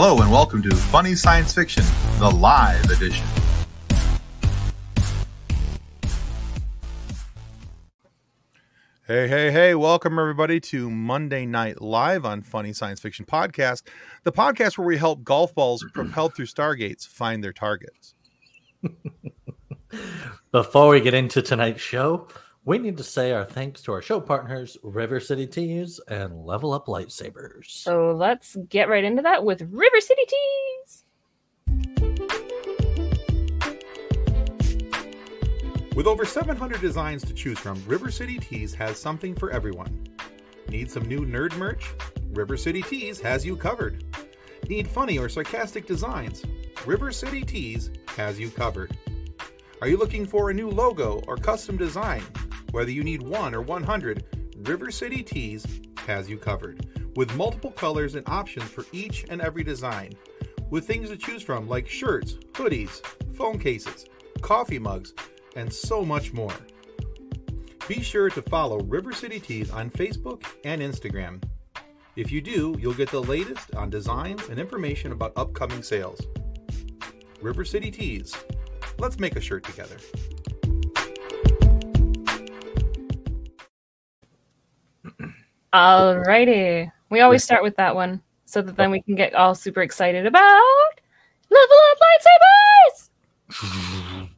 Hello and welcome to Funny Science Fiction, the live edition. Hey, hey, hey, welcome everybody to Monday Night Live on Funny Science Fiction Podcast, the podcast where we help golf balls propelled through stargates find their targets. Before we get into tonight's show, we need to say our thanks to our show partners, River City Tees and Level Up Lightsabers. So let's get right into that with River City Tees. With over 700 designs to choose from, River City Tees has something for everyone. Need some new nerd merch? River City Tees has you covered. Need funny or sarcastic designs? River City Tees has you covered. Are you looking for a new logo or custom design? Whether you need one or 100, River City Tees has you covered. With multiple colors and options for each and every design. With things to choose from like shirts, hoodies, phone cases, coffee mugs, and so much more. Be sure to follow River City Tees on Facebook and Instagram. If you do, you'll get the latest on designs and information about upcoming sales. River City Tees. Let's make a shirt together. Alrighty. We always start with that one so that then we can get all super excited about level up lightsabers.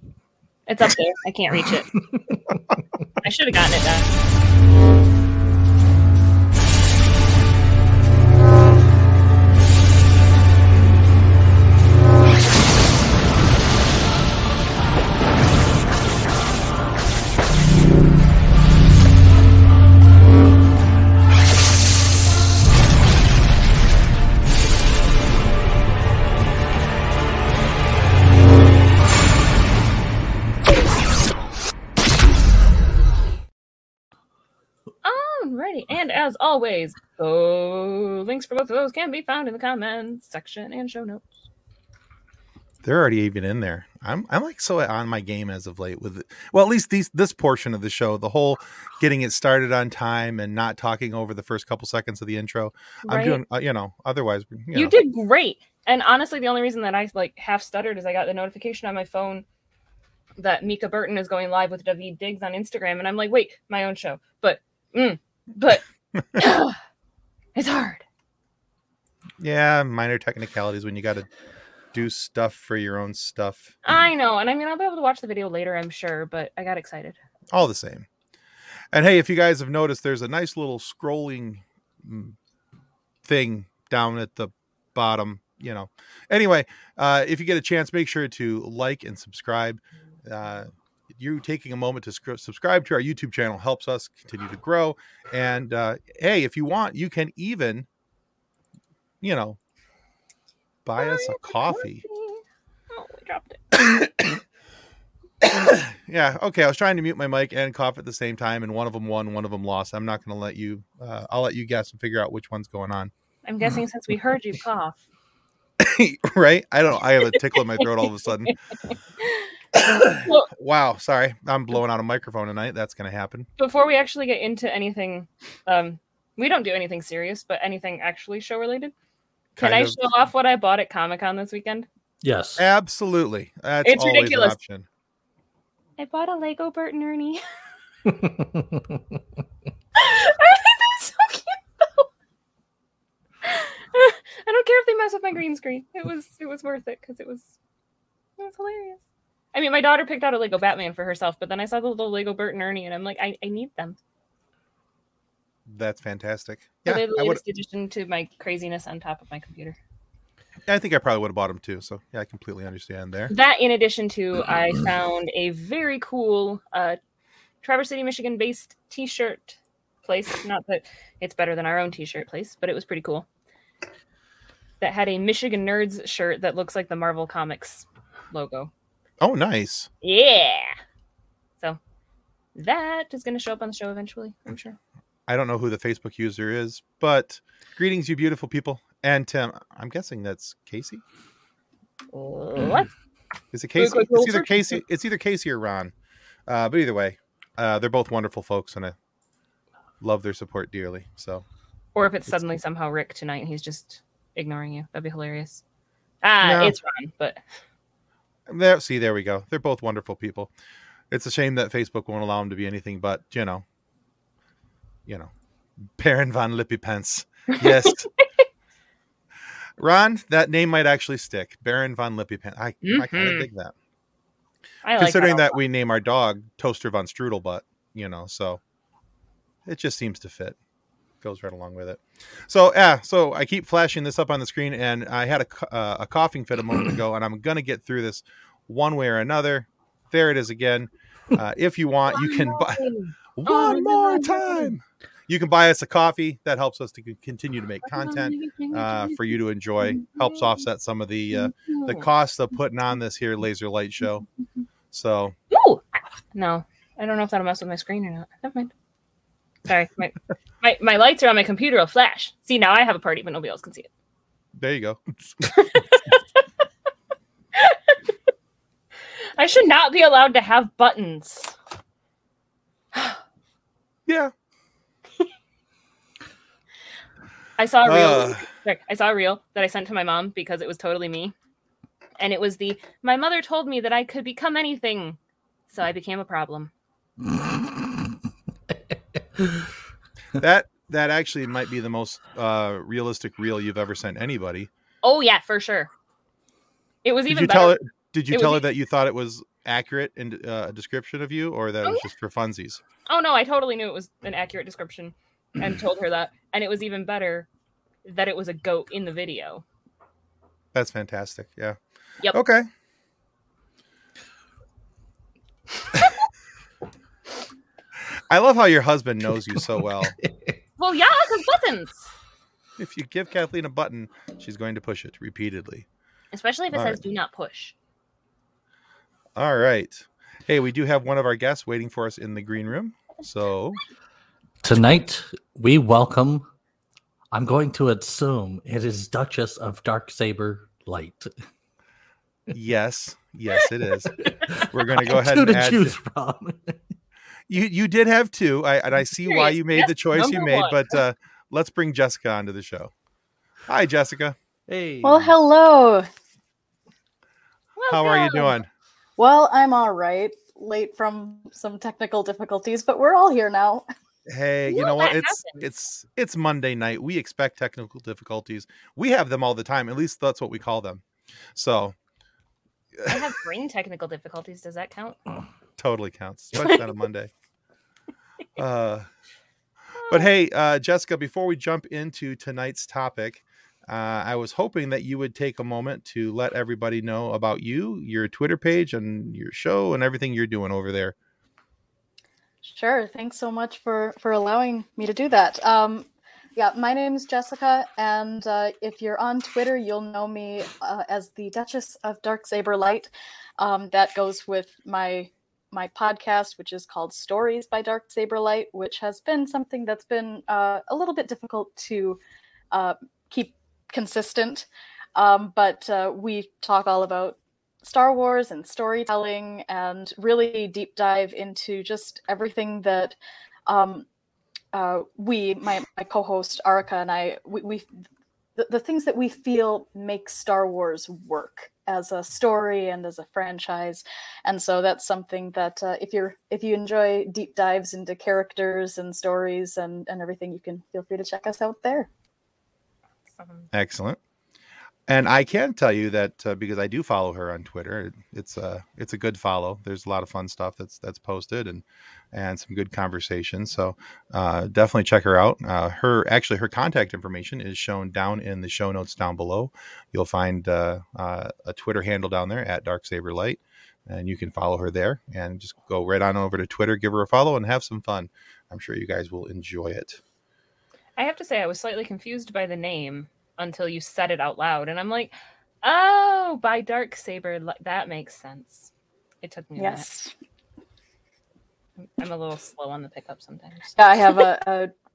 it's up there. I can't reach it. I should have gotten it done. Always, oh, links for both of those can be found in the comments section and show notes. They're already even in there. I'm I'm like so on my game as of late with well at least these this portion of the show, the whole getting it started on time and not talking over the first couple seconds of the intro. I'm doing uh, you know otherwise you, You know. did great. And honestly, the only reason that I like half stuttered is I got the notification on my phone that Mika Burton is going live with Daveed Diggs on Instagram, and I'm like, wait, my own show. But, mm, but it's hard. yeah minor technicalities when you got to do stuff for your own stuff. I know, and I mean, I'll be able to watch the video later, I'm sure. But I got excited. all the same. And hey, if you guys have noticed, there's a nice little scrolling mm, thing down at the bottom. You know. Anyway, uh, if you get a chance, make sure to like and subscribe. Uh, you taking a moment to scr- subscribe to our YouTube channel helps us continue to grow. And uh, hey, if you want, you can even, you know, buy us a coffee. Oh, we dropped it. yeah. Okay. I was trying to mute my mic and cough at the same time, and one of them won, one of them lost. I'm not going to let you. Uh, I'll let you guess and figure out which one's going on. I'm guessing since we heard you cough. right? I don't. I have a tickle in my throat all of a sudden. Well- wow. Sorry, I'm blowing out a microphone tonight. That's going to happen. Before we actually get into anything, um, we don't do anything serious, but anything actually show related. Can Kind I of. show off what I bought at Comic Con this weekend? Yes. Absolutely. That's It's ridiculous. an. I bought a Lego Bert and Ernie. I think that's so cute though. I don't care if they mess with my green screen. It was it was worth it because it was it was hilarious. I mean, my daughter picked out a Lego Batman for herself, but then I saw the little Lego Bert and Ernie, and I'm like, I, I need them. That's fantastic. So Yeah, they're the latest addition to my craziness on top of my computer. I think I probably would have bought them too. So yeah, I completely understand there. That, in addition to, I found a very cool uh, Traverse City, Michigan based t shirt place. Not that it's better than our own t shirt place, but it was pretty cool. That had a Michigan Nerds shirt that looks like the Marvel Comics logo. Oh, nice. Yeah. So that is going to show up on the show eventually, I'm sure. I don't know who the Facebook user is, but greetings, you beautiful people. And Tim, I'm guessing that's Casey. What? Is it Casey? It's either. Casey. It's either Casey or Ron. Uh, but either way, uh, they're both wonderful folks, and I love their support dearly. So Or if it's suddenly somehow Rick tonight and he's just ignoring you. That'd be hilarious. Ah, No. it's Ron, but There, see, there we go. They're both wonderful people. It's a shame that Facebook won't allow them to be anything but, you know, you know, Baron von Lippy Pence. Yes. Ron, that name might actually stick. Baron von Lippy Pence. I, I kind of dig that. I like Considering that. that we name our dog Toaster von Strudelbutt, you know, so it just seems to fit. Goes right along with it. So yeah, so I keep flashing this up on the screen, and I had a uh, a coughing fit a moment ago, and I'm gonna get through this one way or another. There it is again. Uh, if you want, you can buy one more time. You can buy us a coffee. That helps us to continue to make content uh, for you to enjoy. Helps offset some of the uh, the cost of putting on this here laser light show. So Ooh! No, I don't know if that'll mess with my screen or not. Never mind. Sorry, my, my my lights are on my computer. Will flash. See, now I have a party, but nobody else can see it. there you go. I should not be allowed to have buttons. Yeah. I saw a reel. Uh. I saw a reel that I sent to my mom because it was totally me, and it was the my mother told me that I could become anything, so I became a problem. that that actually might be the most uh, realistic reel you've ever sent anybody. Oh yeah, for sure. It was Did even you better. tell it? Did you It tell her that you thought it was accurate in uh, a description of you, or that it Oh, was yeah. just for funsies? Oh no, I totally knew it was an accurate description and told her that. And it was even better that it was a goat in the video. That's fantastic. Yeah. Yep. Okay. I love how your husband knows you so well. Well, yeah, because buttons. If you give Kathleen a button, she's going to push it repeatedly. Especially if it All says right. do not push. All right. Hey, we do have one of our guests waiting for us in the green room. So, Tonight, we welcome, I'm going to assume it is Duchess of Dark Saber Light. yes, yes, it is. We're going to go I ahead and to add. choose from. You you did have two, I, and I see why you made the choice you made. one. But uh, let's bring Jessica onto the show. Hi, Jessica. Hey. Well, hello. How are you doing? Well, I'm all right. Late from some technical difficulties, but we're all here now. Hey, you Well, know what? It's happens. it's it's Monday night. We expect technical difficulties. We have them all the time. At least that's what we call them. So I have brain technical difficulties. Does that count? totally counts, especially on a Monday. Uh, but hey, uh, Jessica, before we jump into tonight's topic, uh, I was hoping that you would take a moment to let everybody know about you, your Twitter page, and your show, and everything you're doing over there. Sure. Thanks so much for for allowing me to do that. Um, yeah, my name's Jessica, and uh, if you're on Twitter, you'll know me uh, as the Duchess of Dark Saber Light. Um, that goes with my my podcast, which is called Stories by Dark Saber Light, which has been something that's been uh, a little bit difficult to uh, keep consistent. Um, but uh, we talk all about Star Wars and storytelling and really deep dive into just everything that um, uh, we, my, my co host Arika and I, we, we the, the things that we feel make Star Wars work as a story and as a franchise. And so that's something that uh, if you're if you enjoy deep dives into characters and stories and, and everything, you can feel free to check us out there. Excellent. And I can tell you that uh, because I do follow her on Twitter, it- it's a it's a good follow. There's a lot of fun stuff that's that's posted and and some good conversation. So uh, definitely check her out. Uh, her actually her contact information is shown down in the show notes down below. You'll find uh, uh, a Twitter handle down there at Dark Saber Light, and you can follow her there. And just go right on over to Twitter, give her a follow, and have some fun. I'm sure you guys will enjoy it. I have to say, I was slightly confused by the name until you said it out loud, and I'm like, "Oh, by Dark Saber, that makes sense." It took me. a minute. I'm a little slow on the pickup sometimes. Yeah, I have a, a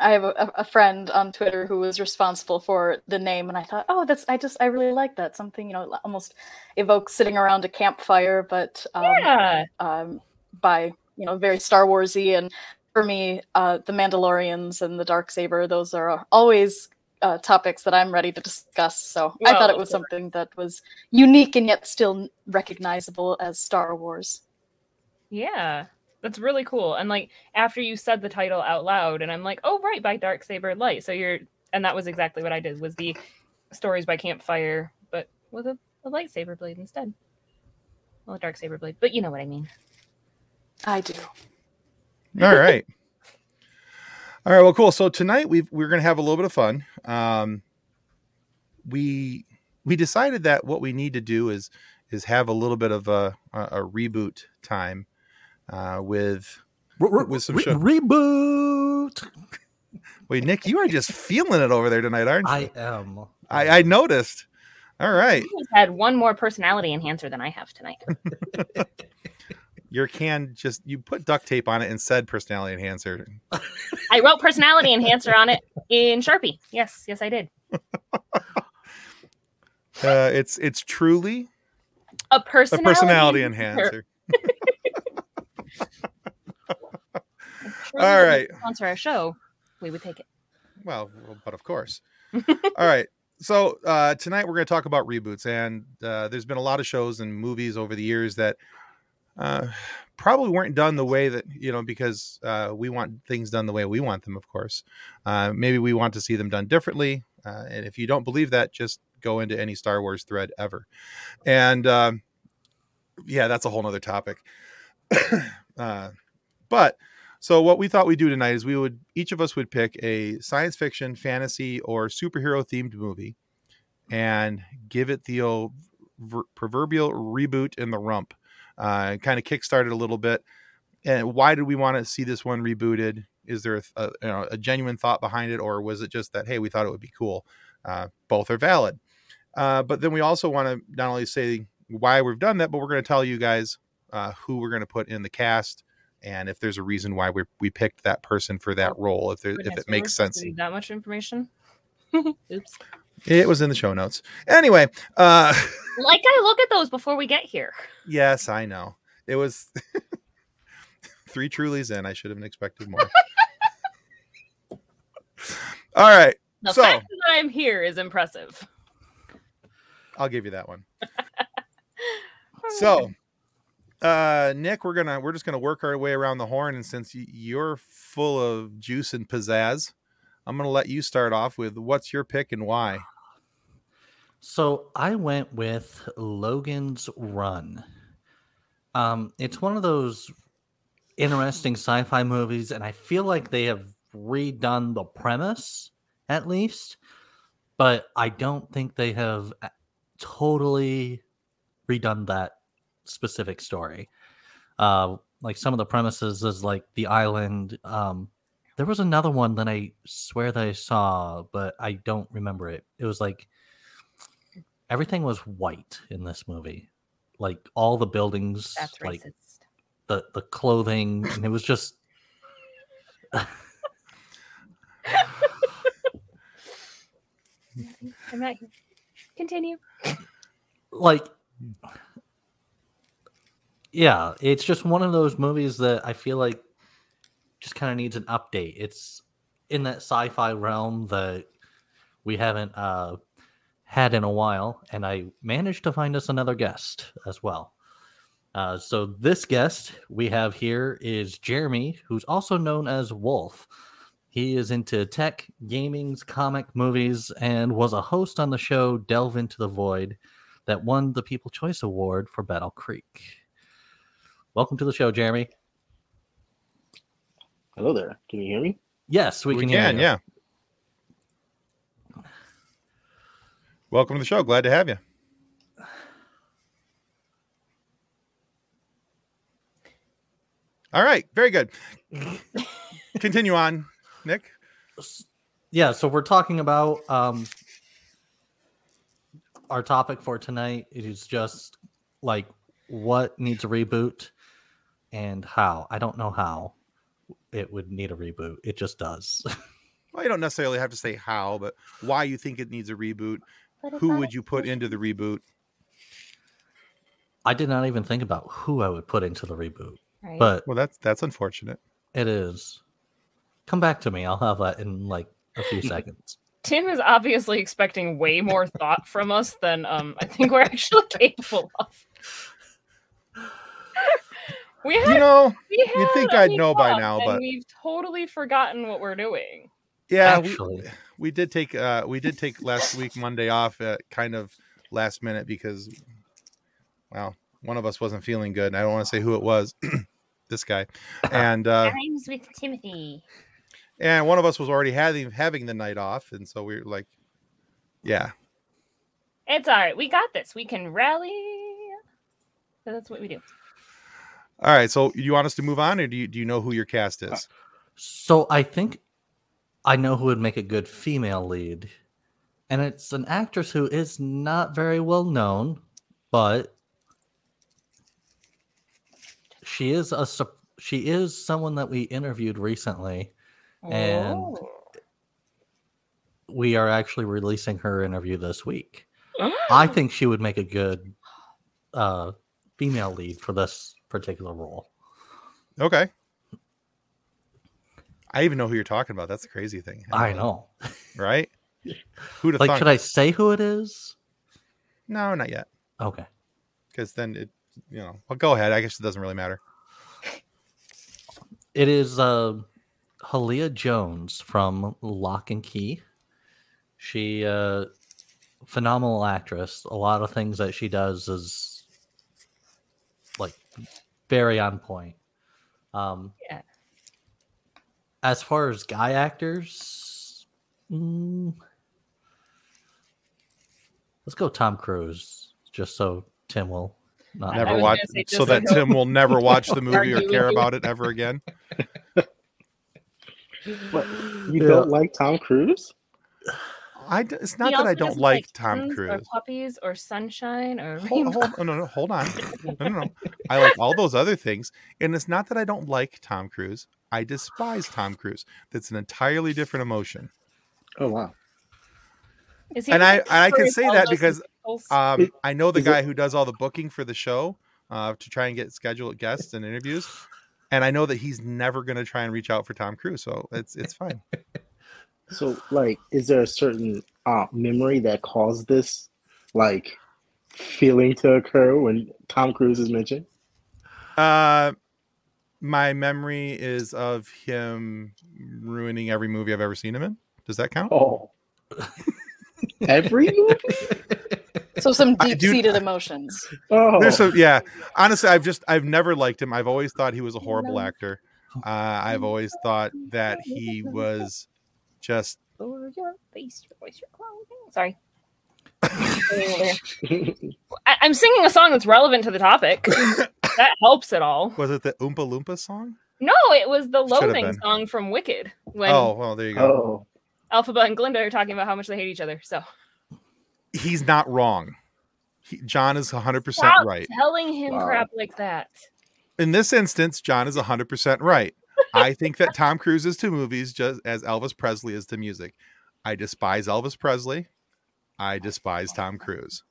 I have a, a friend on Twitter who was responsible for the name, and I thought, oh, that's I just I really like that. Something you know almost evokes sitting around a campfire, but um, Yeah, um, by you know very Star Warsy. And for me, uh, the Mandalorians and the dark saber, those are always uh, topics that I'm ready to discuss. So I thought it was sure. something that was unique and yet still recognizable as Star Wars. Yeah, that's really cool. And like after you said the title out loud, and I'm like, oh right, by Dark Saber Light. So you're, and that was exactly what I did. Was the stories by campfire, but with a, a lightsaber blade instead. Well, a dark saber blade, but you know what I mean. I do. All right. All right. Well, cool. So tonight we we're gonna have a little bit of fun. Um, we we decided that what we need to do is is have a little bit of a a, a reboot time uh, with. With some Re- show- reboot. Wait, Nick, you are just feeling it over there tonight, aren't you? I am. I, I noticed. All right, You had one more personality enhancer than I have tonight. your can just you put duct tape on it and said personality enhancer. I wrote personality enhancer on it in Sharpie. Yes, yes, I did. Uh, it's it's truly A a personality, personality enhancer. Surely All right. Sponsor our show, we would take it. Well, but of course. All right. So uh, tonight we're going to talk about reboots, and uh, there's been a lot of shows and movies over the years that uh, probably weren't done the way that you know because uh, we want things done the way we want them. Of course, uh, maybe we want to see them done differently. Uh, and if you don't believe that, just go into any Star Wars thread ever. And um, yeah, that's a whole nother topic. Uh, but so what we thought we'd do tonight is we would each of us would pick a science fiction, fantasy, or superhero themed movie, and give it the old ver- proverbial reboot in the rump. Uh, kind of kickstart it a little bit. And why did we want to see this one rebooted? Is there a, a, you know, a genuine thought behind it, or was it just that hey, we thought it would be cool? Uh, both are valid. Uh, but then we also want to not only say why we've done that, but we're going to tell you guys uh, who we're going to put in the cast and if there's a reason why we we picked that person for that role, if there if it makes sense. That much information. Oops. It was in the show notes. Anyway, uh, Like I look at those before we get here. yes, I know it was three Trulies in. I should have expected more. All right, The So- fact that I'm here is impressive. I'll give you that one. So, uh, Nick, we're gonna we're just gonna work our way around the horn, and since you're full of juice and pizzazz, I'm gonna let you start off with what's your pick and why. So I went with Logan's Run. Um, it's one of those interesting sci-fi movies, and I feel like they have redone the premise at least, but I don't think they have totally redone that specific story. Uh, like some of the premises is like the island. Um, there was another one that I swear that I saw, but I don't remember it. It was like everything was white in this movie like all the buildings That's like racist. the the clothing and it was just I'm not here. Continue. like yeah it's just one of those movies that i feel like just kind of needs an update. It's in that sci-fi realm that we haven't uh had in a while and i managed to find us another guest as well. Uh, so this guest we have here is jeremy who's also known as wolf. He is into tech gamings comic movies and was a host on the show delve into the void that won the People Choice Award for Battle Creek. Welcome to the show, Jeremy. Hello there. Can you hear me? Yes, we, We can, can, hear you. yeah. Welcome to the show. Glad to have you. All right, very good. Continue on, Nick. Yeah, so we're talking about um our topic for tonight is just like what needs a reboot and how. I don't know how it would need a reboot. It just does. Well, you don't necessarily have to say how, but why you think it needs a reboot. Who would you put into the reboot? I did not even think about who I would put into the reboot, Right. but Well, that's that's unfortunate. it is. Come back to me. I'll have that in like a few seconds. Tim is obviously expecting way more thought from us than um I think we're actually capable of. We had, You know, we you'd think I'd know by now, but- we've totally forgotten what we're doing. yeah, we, Actually, we did take uh we did take last week Monday off at kind of last minute because well, one of us wasn't feeling good. And I don't want to say who it was. this guy. And uh Times with Timothy. and one of us was already having having the night off and so we were like yeah. It's all right. We got this. We can rally. So that's what we do. All right, so you want us to move on or do you do you know who your cast is? so I think I know who would make a good female lead, and it's an actress who is not very well known, but she is a she is someone that we interviewed recently. And- Oh. We are actually releasing her interview this week. I think she would make a good uh, female lead for this particular role. Okay. I even know who you're talking about. That's the crazy thing. I know. Right? Who'd Like, thought? should I say who it is? No, not yet. Okay. Because then it you know, well go ahead. I guess it doesn't really matter. It is uh, Hallea Jones from Locke and Key. She, uh, phenomenal actress. A lot of things that she does is very on point. Um, Yeah. As far as guy actors, mm, let's go Tom Cruise, just so Tim will not Never watch say, so that like- Tim will never watch the movie or care about it ever again. What? You Yeah. don't like Tom Cruise? I d- it's not He that I don't doesn't like Tom Puns Or Cruise. puppies or sunshine or Hold, rainbow. hold, no, no, no, hold on. No, no, no. I like all those other things. And it's not that I don't like Tom Cruise. I despise Tom Cruise. That's an entirely different emotion. Oh wow. Is he And I and I can say that because um, I know the is it- guy who does all the booking for the show uh, to try and get scheduled guests and interviews. And I know that he's never going to try and reach out for Tom Cruise. So it's it's fine. So like, is there a certain uh, memory that caused this like feeling to occur when Tom Cruise is mentioned? Uh, my memory is of him ruining every movie I've ever seen him in. Does that count? Oh. Every movie? So some deep dude, seated emotions. Oh. There's so yeah. Honestly, I've just I've never liked him. I've always thought he was a horrible actor. Uh, I've always thought that he was just For your face, your voice, your clothing. Sorry. I- I'm singing a song that's relevant to the topic. that helps at all. was it the Oompa Loompa song? No, it was the loathing song from Wicked when Oh well, there you go. oh. Elphaba and Glinda are talking about how much they hate each other. So He's not wrong. He, John is 100 percent stop right. telling him Wow. crap like that. In this instance, John is 100 percent right. I think that Tom Cruise is to movies just as Elvis Presley is to music. I despise Elvis Presley. I despise Tom Cruise.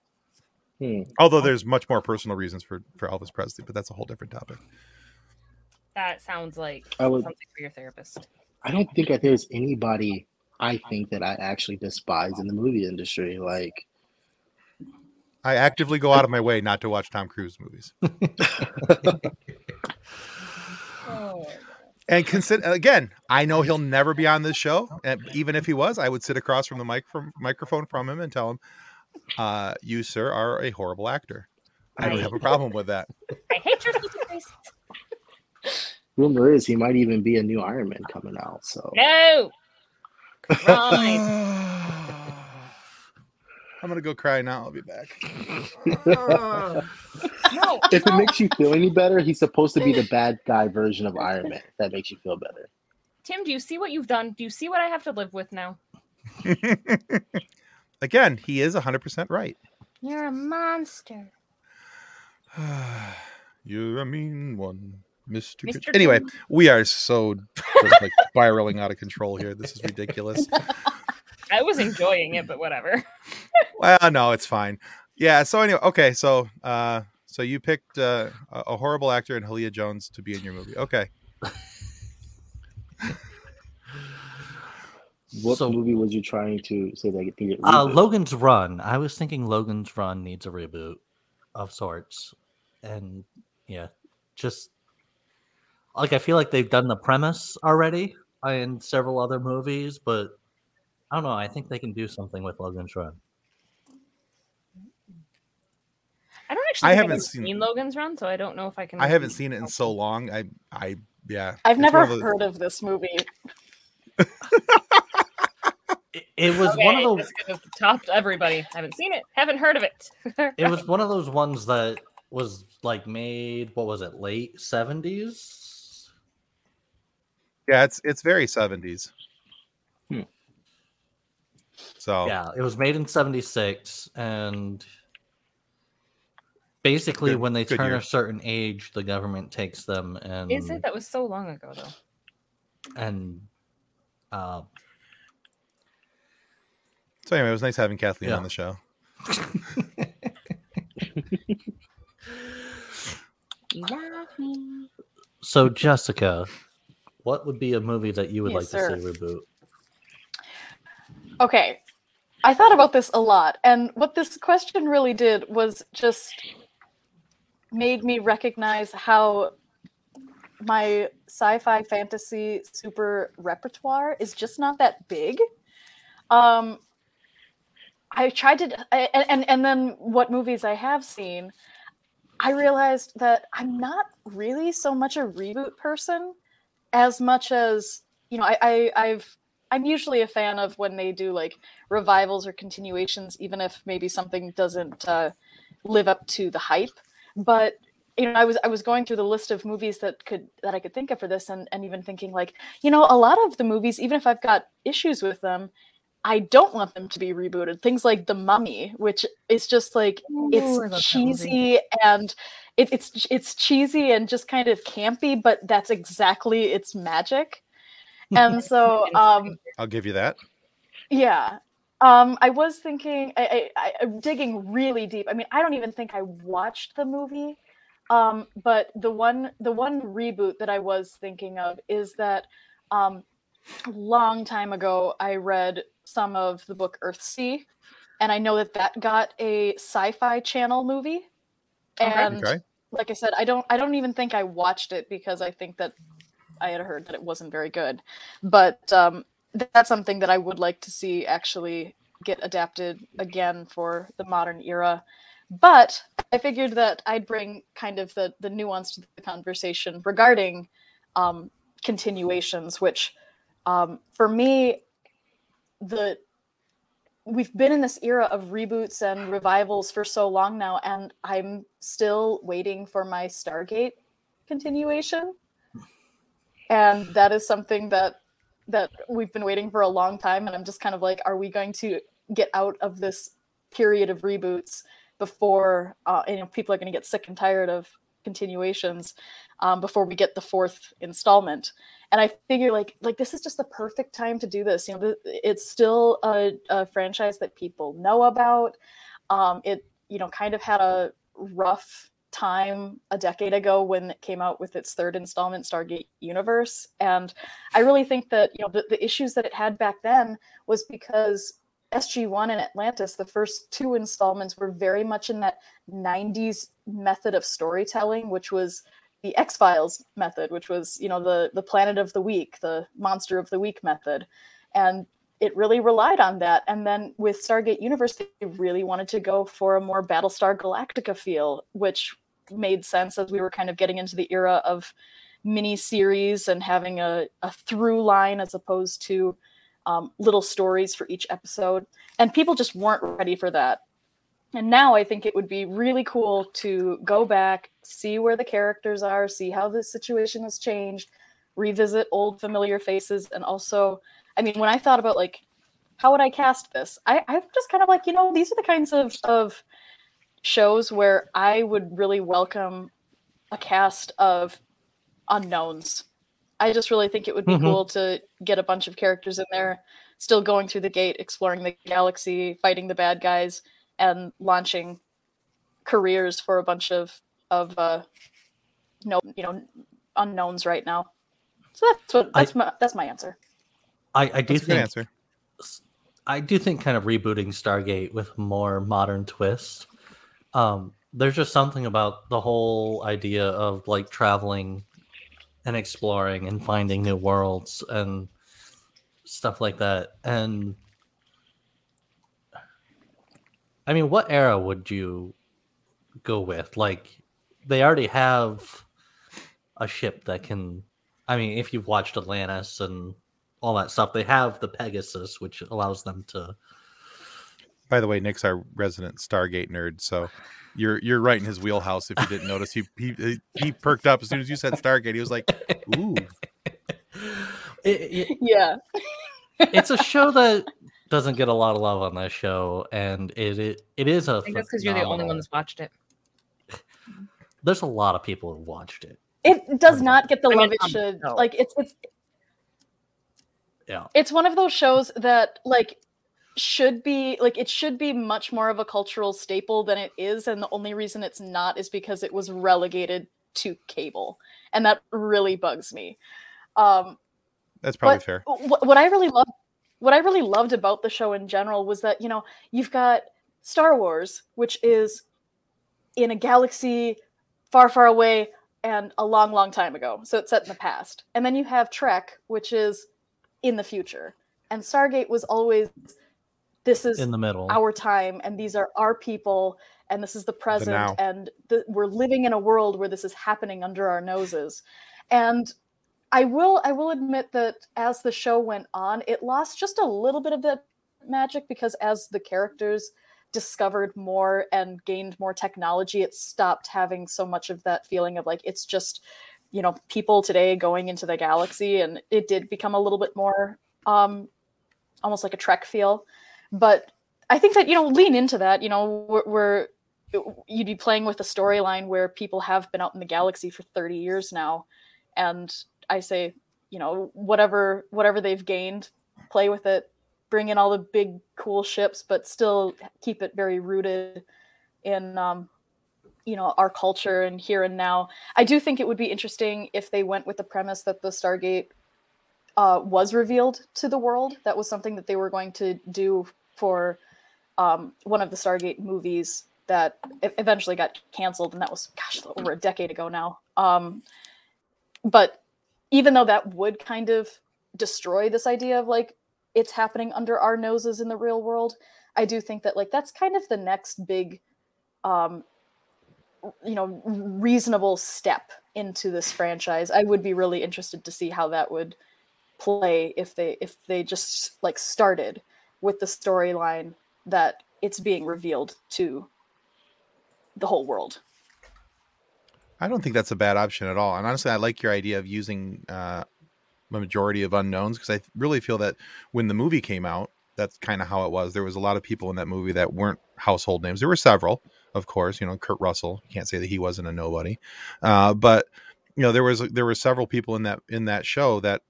Hmm. Although there's much more personal reasons for for Elvis Presley, but that's a whole different topic. That sounds like I would- something for your therapist. I don't think that there's anybody I think that I actually despise in the movie industry. Like, I actively go out of my way not to watch Tom Cruise movies. Oh. And consider again, I know he'll never be on this show. And even if he was, I would sit across from the mic from microphone from him and tell him, uh, "You, sir, are a horrible actor." I don't have a problem with that. I hate your stupid face. rumor is he might even be a new Iron Man coming out. So, No. Crime. I'm gonna go cry now. I'll be back. no. if it makes you feel any better, he's supposed to be the bad guy version of Iron Man. That makes you feel better. Tim, do you see what you've done? Do you see what I have to live with now? Again, he is 100 percent right. You're a monster. You're a mean one, Mr. Mr. Good- Anyway, we are so like spiraling out of control here. This is ridiculous. I was enjoying it, but whatever. Well, no, it's fine. Yeah. So anyway, okay. So, uh, so you picked uh, a a horrible actor in Hallea Jones to be in your movie. Okay. What So- movie was you trying to say that needed? Uh. Logan's Run. I was thinking Logan's Run needs a reboot of sorts, and yeah, just like I feel like they've done the premise already in several other movies, but I don't know. I think they can do something with Logan's Run. I don't actually. I think haven't I've seen- seen Logan's Run, so I don't know if I can. I haven't seen it in so long. I I yeah. I've It's never of the- heard of this movie. It, it was one of those. topped everybody. I Haven't seen it. Haven't heard of it. It was one of those ones that was like made. What was it? Late seventies. Yeah, it's it's very seventies. Hmm. So Yeah, it was made in 76 and basically Good- when they turn year. a certain age the government takes them and Is it? That was so long ago, though. and uh so anyway, it was nice having Kathleen Yeah. on the show. So Jessica what would be a movie that you would Yes, like sir. to see reboot? Okay. I thought about this a lot, and what this question really did was just made me recognize how my sci-fi fantasy super repertoire is just not that big. Um I tried to I, and, and then what movies I have seen, I realized that I'm not really so much a reboot person as much as you know I, I I've I'm usually a fan of when they do like revivals or continuations, even if maybe something doesn't uh, live up to the hype. But you know, I was I was going through the list of movies that could that I could think of for this, and and even thinking like, you know, a lot of the movies, even if I've got issues with them, I don't want them to be rebooted. Things like The Mummy, which is just like Ooh, it's that cheesy and it, it's it's cheesy and just kind of campy, but that's exactly its magic. And so, um, I'll give you that. yeah. Um, I was thinking, I, I, I, I'm digging really deep. I mean, I don't even think I watched the movie, um, but the one, the one reboot that I was thinking of is that, um, a long time ago, I read some of the book Earthsea, and I know that that got a Sci-Fi Channel movie. And Okay. like I said, I don't, I don't even think I watched it because I think that I had heard that it wasn't very good. But um, that's something that I would like to see actually get adapted again for the modern era. But I figured that I'd bring kind of the the nuance to the conversation regarding um, continuations, which um, for me, the we've been in this era of reboots and revivals for so long now, and I'm still waiting for my Stargate continuation. And that is something that that we've been waiting for a long time, and I'm just kind of like, are we going to get out of this period of reboots before uh, you know people are going to get sick and tired of continuations um, before we get the fourth installment? And I figure like like this is just the perfect time to do this. You know, it's still a, a franchise that people know about. Um, it you know kind of had a rough time a decade ago when it came out with its third installment stargate universe and i really think that you know the, the issues that it had back then was because sg1 and atlantis the first two installments were very much in that 90s method of storytelling which was the x-files method which was you know the the planet of the week the monster of the week method and it really relied on that. And then with Stargate Universe, they really wanted to go for a more Battlestar Galactica feel, which made sense as we were kind of getting into the era of mini series and having a, a through line as opposed to um, little stories for each episode. And people just weren't ready for that. And now I think it would be really cool to go back, see where the characters are, see how the situation has changed, revisit old familiar faces, and also I mean, when I thought about like how would I cast this, I, I'm just kind of like, you know, these are the kinds of of shows where I would really welcome a cast of unknowns. I just really think it would be Mhm. cool to get a bunch of characters in there, still going through the gate, exploring the galaxy, fighting the bad guys, and launching careers for a bunch of of uh, no, you know, unknowns right now. So that's what I- that's my that's my answer. I, I do That's think answer. s- I do think kind of rebooting Stargate with more modern twists. Um, there's just something about the whole idea of like traveling and exploring and finding new worlds and stuff like that. And I mean, what era would you go with? Like, they already have a ship that can. I mean, if you've watched Atlantis and all that stuff, they have the Pegasus, which allows them to. By the way, Nick's our resident Stargate nerd, so you're you're right in his wheelhouse. If you didn't notice, he he he perked up as soon as you said Stargate. He was like, "Ooh, It- it- Yeah. it's a show that doesn't get a lot of love on this show, and it it, it is a. I think that's because you're the only one that's watched it. There's a lot of people who watched it. It does not get the I mean, love it um, should. no. Like it's it's Yeah. it's one of those shows that like should be like it should be much more of a cultural staple than it is and the only reason it's not is because it was relegated to cable and that really bugs me. Um that's probably fair." What, what I really loved, what I really loved about the show in general was that you know you've got Star Wars, which is in a galaxy far, far away and a long, long time ago, so it's set in the past, and then you have Trek, which is in the future, and Stargate was always this is In the middle. our time and these are our people and this is the present and the, we're living in a world where this is happening under our noses. And i will i will admit that as the show went on it lost just a little bit of that magic because as the characters discovered more and gained more technology it stopped having so much of that feeling of like it's just you know people today going into the galaxy and it did become a little bit more um almost like a trek feel but I think that you know lean into that. You know, we're, we're you'd be playing with a storyline where people have been out in the galaxy for 30 years now, and I say, you know, whatever whatever they've gained, play with it, bring in all the big cool ships, but still keep it very rooted in um, you know our culture and here and now. I do think it would be interesting if they went with the premise that the Stargate uh, was revealed to the world. That was something that they were going to do for um, one of the Stargate movies that eventually got canceled, and that was gosh over a decade ago now. Um, but even though that would kind of destroy this idea of like it's happening under our noses in the real world, I do think that like that's kind of the next big, um, you know, reasonable step into this franchise. I would be really interested to see how that would play if they if they just like started with the storyline that it's being revealed to the whole world. I don't think that's a bad option at all. And honestly, I like your idea of using uh, a majority of unknowns because I really feel that when the movie came out, that's kind of how it was. There was a lot of people in that movie that weren't household names. There were several, of course. You know, Kurt Russell. You can't say that he wasn't a nobody, uh, but you know, there was there were several people in that in that show that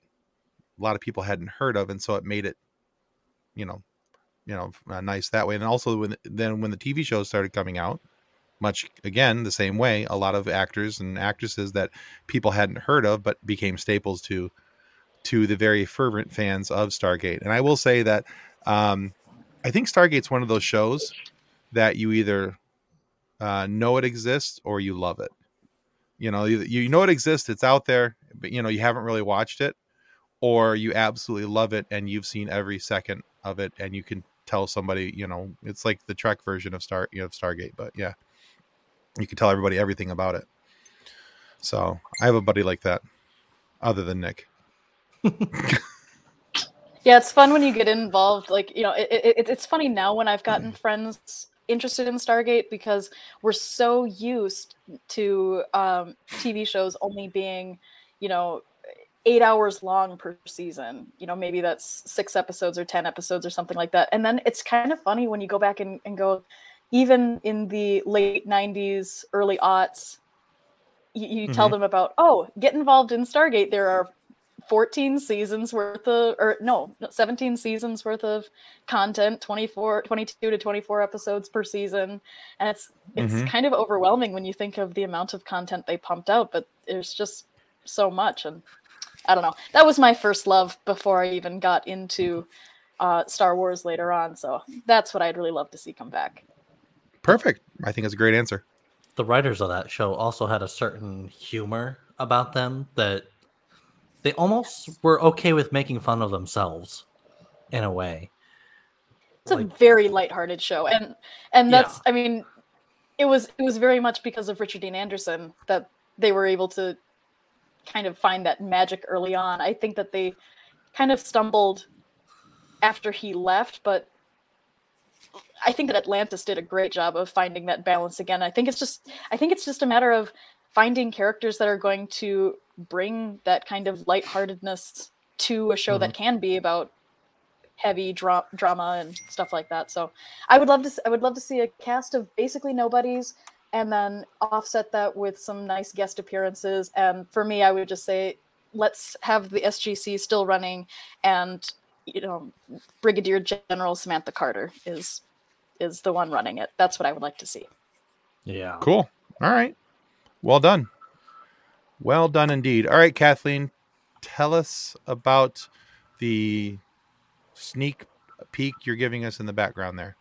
a lot of people hadn't heard of, and so it made it, you know, you know, uh, nice that way. And also when then when the TV shows started coming out, much again the same way a lot of actors and actresses that people hadn't heard of but became staples to to the very fervent fans of stargate. And i will say that um, i think stargate's one of those shows that you either uh, know it exists or you love it. You know you, you know it exists it's out there but you know you haven't really watched it or you absolutely love it and you've seen every second of it and you can tell somebody you know it's like the trek version of star you know, stargate but yeah you can tell everybody everything about it. So I have a buddy like that, other than Nick. Yeah, it's fun when you get involved. Like you know, it, it, it's funny now when I've gotten friends interested in Stargate because we're so used to um, TV shows only being, you know, eight hours long per season. You know, maybe that's six episodes or ten episodes or something like that. And then it's kind of funny when you go back and, and go, even in the late '90s, early aughts, you, you tell Mhm. them about, oh, get involved in Stargate. There are 14 seasons worth of or no 17 seasons worth of content 24 22 to 24 episodes per season and it's it's Mhm. kind of overwhelming when you think of the amount of content they pumped out but there's just so much and i don't know that was my first love before i even got into uh, Star Wars later on. So that's what I'd really love to see come back. Perfect. I think it's a great answer. The writers of that show also had a certain humor about them that they almost were okay with making fun of themselves in a way. It's a Like- very lighthearted show, and and that's I mean, it was it was very much because of Richard Dean Anderson that they were able to kind of find that magic early on. I think that they kind of stumbled after he left, but I think that Atlantis did a great job of finding that balance again. I think it's just I think it's just a matter of finding characters that are going to bring that kind of lightheartedness to a show that mm-hmm. can be about heavy dra- drama and stuff like that. So I would love to I would love to see a cast of basically nobodies and then offset that with some nice guest appearances and for me I would just say let's have the SGC still running and you know Brigadier General Samantha Carter is is the one running it. That's what I would like to see. Yeah. Cool. All right. Well done. Well done indeed. All right, Kathleen, tell us about the sneak peek you're giving us in the background there.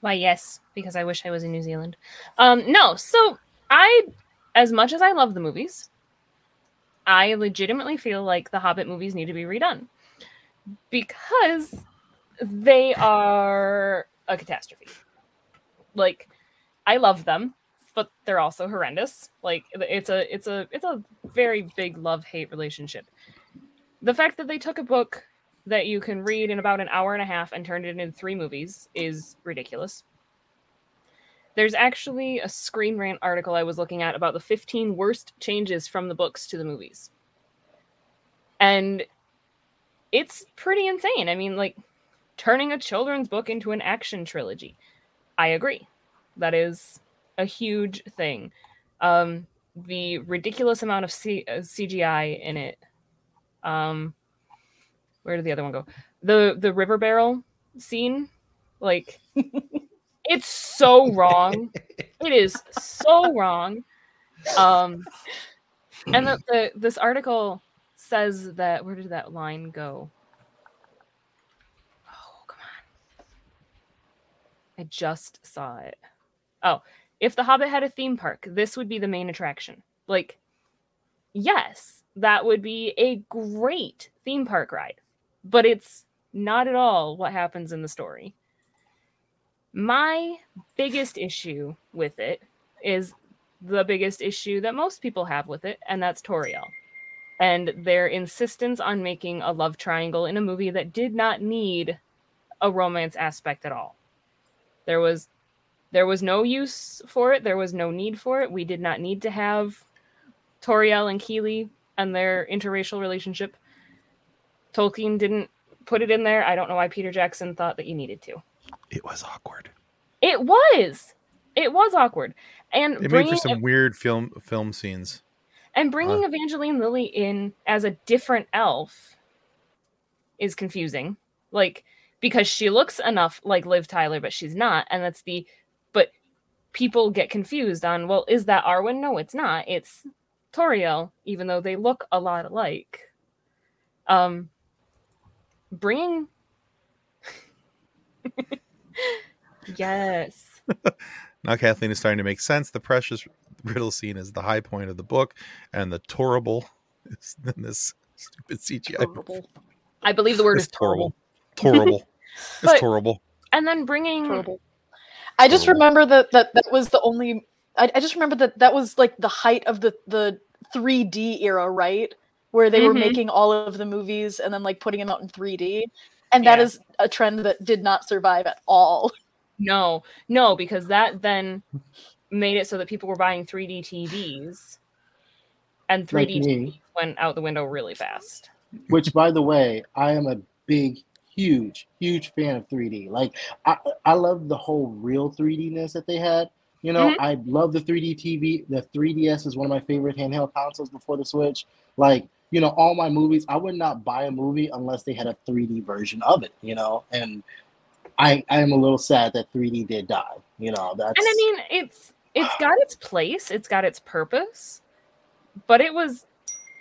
Why, yes, because I wish I was in New Zealand. Um, no, so I, as much as I love the movies, I legitimately feel like the Hobbit movies need to be redone because they are a catastrophe. Like, I love them, but they're also horrendous. Like, it's a, it's a, it's a very big love hate relationship. The fact that they took a book that you can read in about an hour and a half and turn it into three movies is ridiculous. There's actually a Screen Rant article I was looking at about the 15 worst changes from the books to the movies. And it's pretty insane. I mean, like turning a children's book into an action trilogy. I agree. That is a huge thing. Um, the ridiculous amount of C- uh, CGI in it. Um, where did the other one go? The the river barrel scene, like it's so wrong. It is so wrong. Um, and the, the this article says that where did that line go? Oh, come on. I just saw it. Oh, if the Hobbit had a theme park, this would be the main attraction. Like, yes, that would be a great theme park ride, but it's not at all what happens in the story. My biggest issue with it is the biggest issue that most people have with it, and that's Tauriel. And their insistence on making a love triangle in a movie that did not need a romance aspect at all. There was there was no use for it, there was no need for it. We did not need to have Tauriel and Kili and their interracial relationship. Tolkien didn't put it in there. I don't know why Peter Jackson thought that you needed to. It was awkward. It was. It was awkward. And It made for some weird film film scenes. and bringing Evangeline Lilly in as a different elf is confusing. Like because she looks enough like Liv Tyler, but she's not, and that's the but people get confused on well, is that Arwen? No, it's not. It's Tauriel, even though they look a lot alike. Um, bringing yes, Now Kathleen is starting to make sense. The precious riddle scene is the high point of the book, and the torrible is in this stupid CGI. Horrible. I believe the word It's is horrible. Torrible. But- it's horrible. And then bringing Terrible. I just Terrible. remember that that that was the only. I, I just remember that that was like the height of the the 3D era, right? Where they were Mhm. making all of the movies and then like putting them out in 3D, and that Yeah. is a trend that did not survive at all. No, no, because that then made it so that people were buying 3D TVs, and 3D Like TVs went out the window really fast. Which, by the way, I am a big, huge, huge fan of 3D. Like, I, I love the whole real 3D-ness that they had. You know, Mhm. I love the 3D TV. The 3DS is one of my favorite handheld consoles before the Switch. Like, you know, all my movies, I would not buy a movie unless they had a 3D version of it, you know? And I, I am a little sad that 3D did die. You know, that's. And I mean, it's it's got its place, it's got its purpose, but it was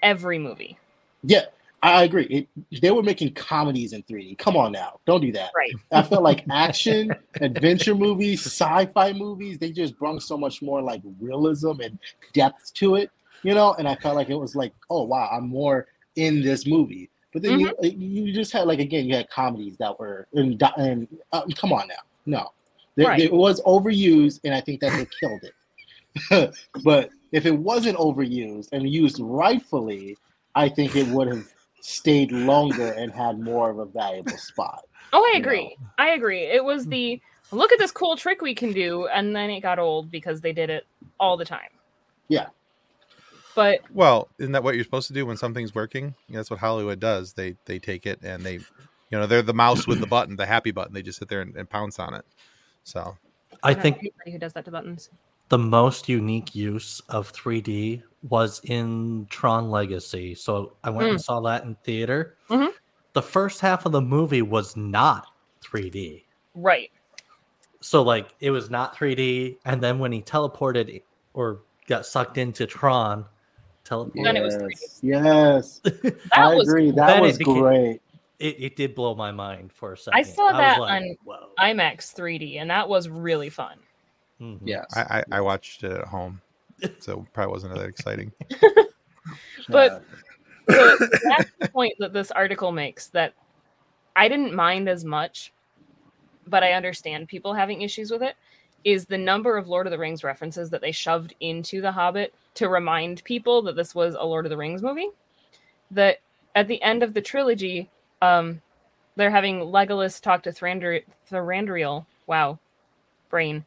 every movie. Yeah, I agree. It, they were making comedies in 3D. Come on now, don't do that. Right. I felt like action, adventure movies, sci-fi movies. They just brought so much more like realism and depth to it, you know. And I felt like it was like, oh wow, I'm more in this movie. But then you you just had like again, you had comedies that were and, and um, come on now, no, Right. it was overused, and I think that what killed it. but if it wasn't overused and used rightfully, I think it would have stayed longer and had more of a valuable spot. Oh, I agree. I agree. It was the look at this cool trick we can do, and then it got old because they did it all the time. Yeah. But Well, isn't that what you're supposed to do when something's working? That's what Hollywood does. They they take it and they, you know, they're the mouse with the button, the happy button. They just sit there and, and pounce on it. So I don't think anybody who does that to buttons. the most unique use of 3D was in Tron Legacy. So I went and saw that in theater. Mhm. The first half of the movie was not 3D. Right. So like it was not 3D, and then when he teleported or got sucked into Tron, teleported, Then it was yes, yes, That I was agree. cool. That Then was became- great. it, it did blow my mind for a second. I saw was that like, on Whoa. IMAX 3D, and that was really fun. Mhm. Yes, I, I, I watched it at home, so probably wasn't that exciting. But the, that's the point that this article makes that I didn't mind as much, but I understand people having issues with it. Is the number of Lord of the Rings references that they shoved into The Hobbit to remind people that this was a Lord of the Rings movie? That at the end of the trilogy, um, they're having Legolas talk to Thranduil. Wow, brain.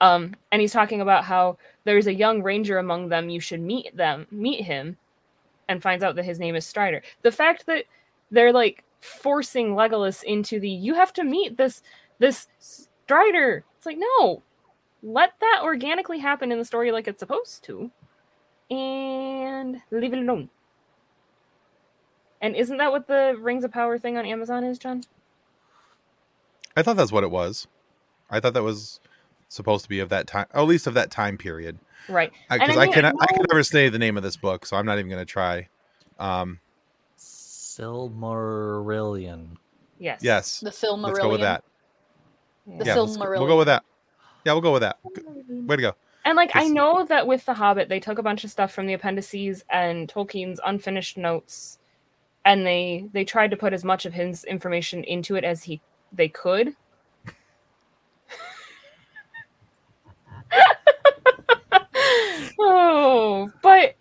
Um, and he's talking about how there's a young ranger among them. You should meet them, meet him, and finds out that his name is Strider. The fact that they're like forcing Legolas into the you have to meet this this Strider. It's like no, let that organically happen in the story like it's supposed to, and leave it alone. And isn't that what the Rings of Power thing on Amazon is, John? I thought that's what it was. I thought that was supposed to be of that time, at least of that time period. Right. Because I I, mean, can I I can never say the name of this book, so I'm not even going to try. Um, Silmarillion. Yes. yes, The Silmarillion. let's go with that. Yeah. The yeah, let's go- we'll go with that. Yeah, we'll go with that. Way to go. And like I know that with The Hobbit, they took a bunch of stuff from the appendices and Tolkien's unfinished notes, and they they tried to put as much of his information into it as he they could. oh, but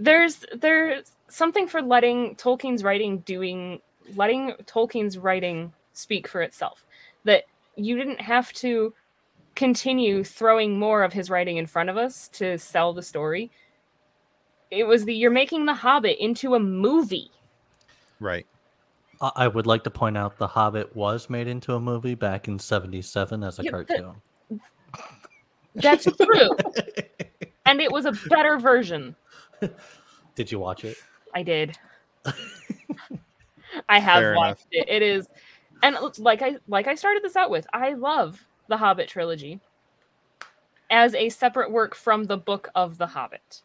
there's there's something for letting Tolkien's writing doing letting Tolkien's writing speak for itself. That you didn't have to continue throwing more of his writing in front of us to sell the story. It was the you're making the Hobbit into a movie. Right. I I would like to point out The Hobbit was made into a movie back in 77 as a Yeah, but- cartoon. That's true. and it was a better version. Did you watch it? I did. I have Fair watched it. It is and like I like I started this out with, I love the Hobbit trilogy as a separate work from the book of the Hobbit.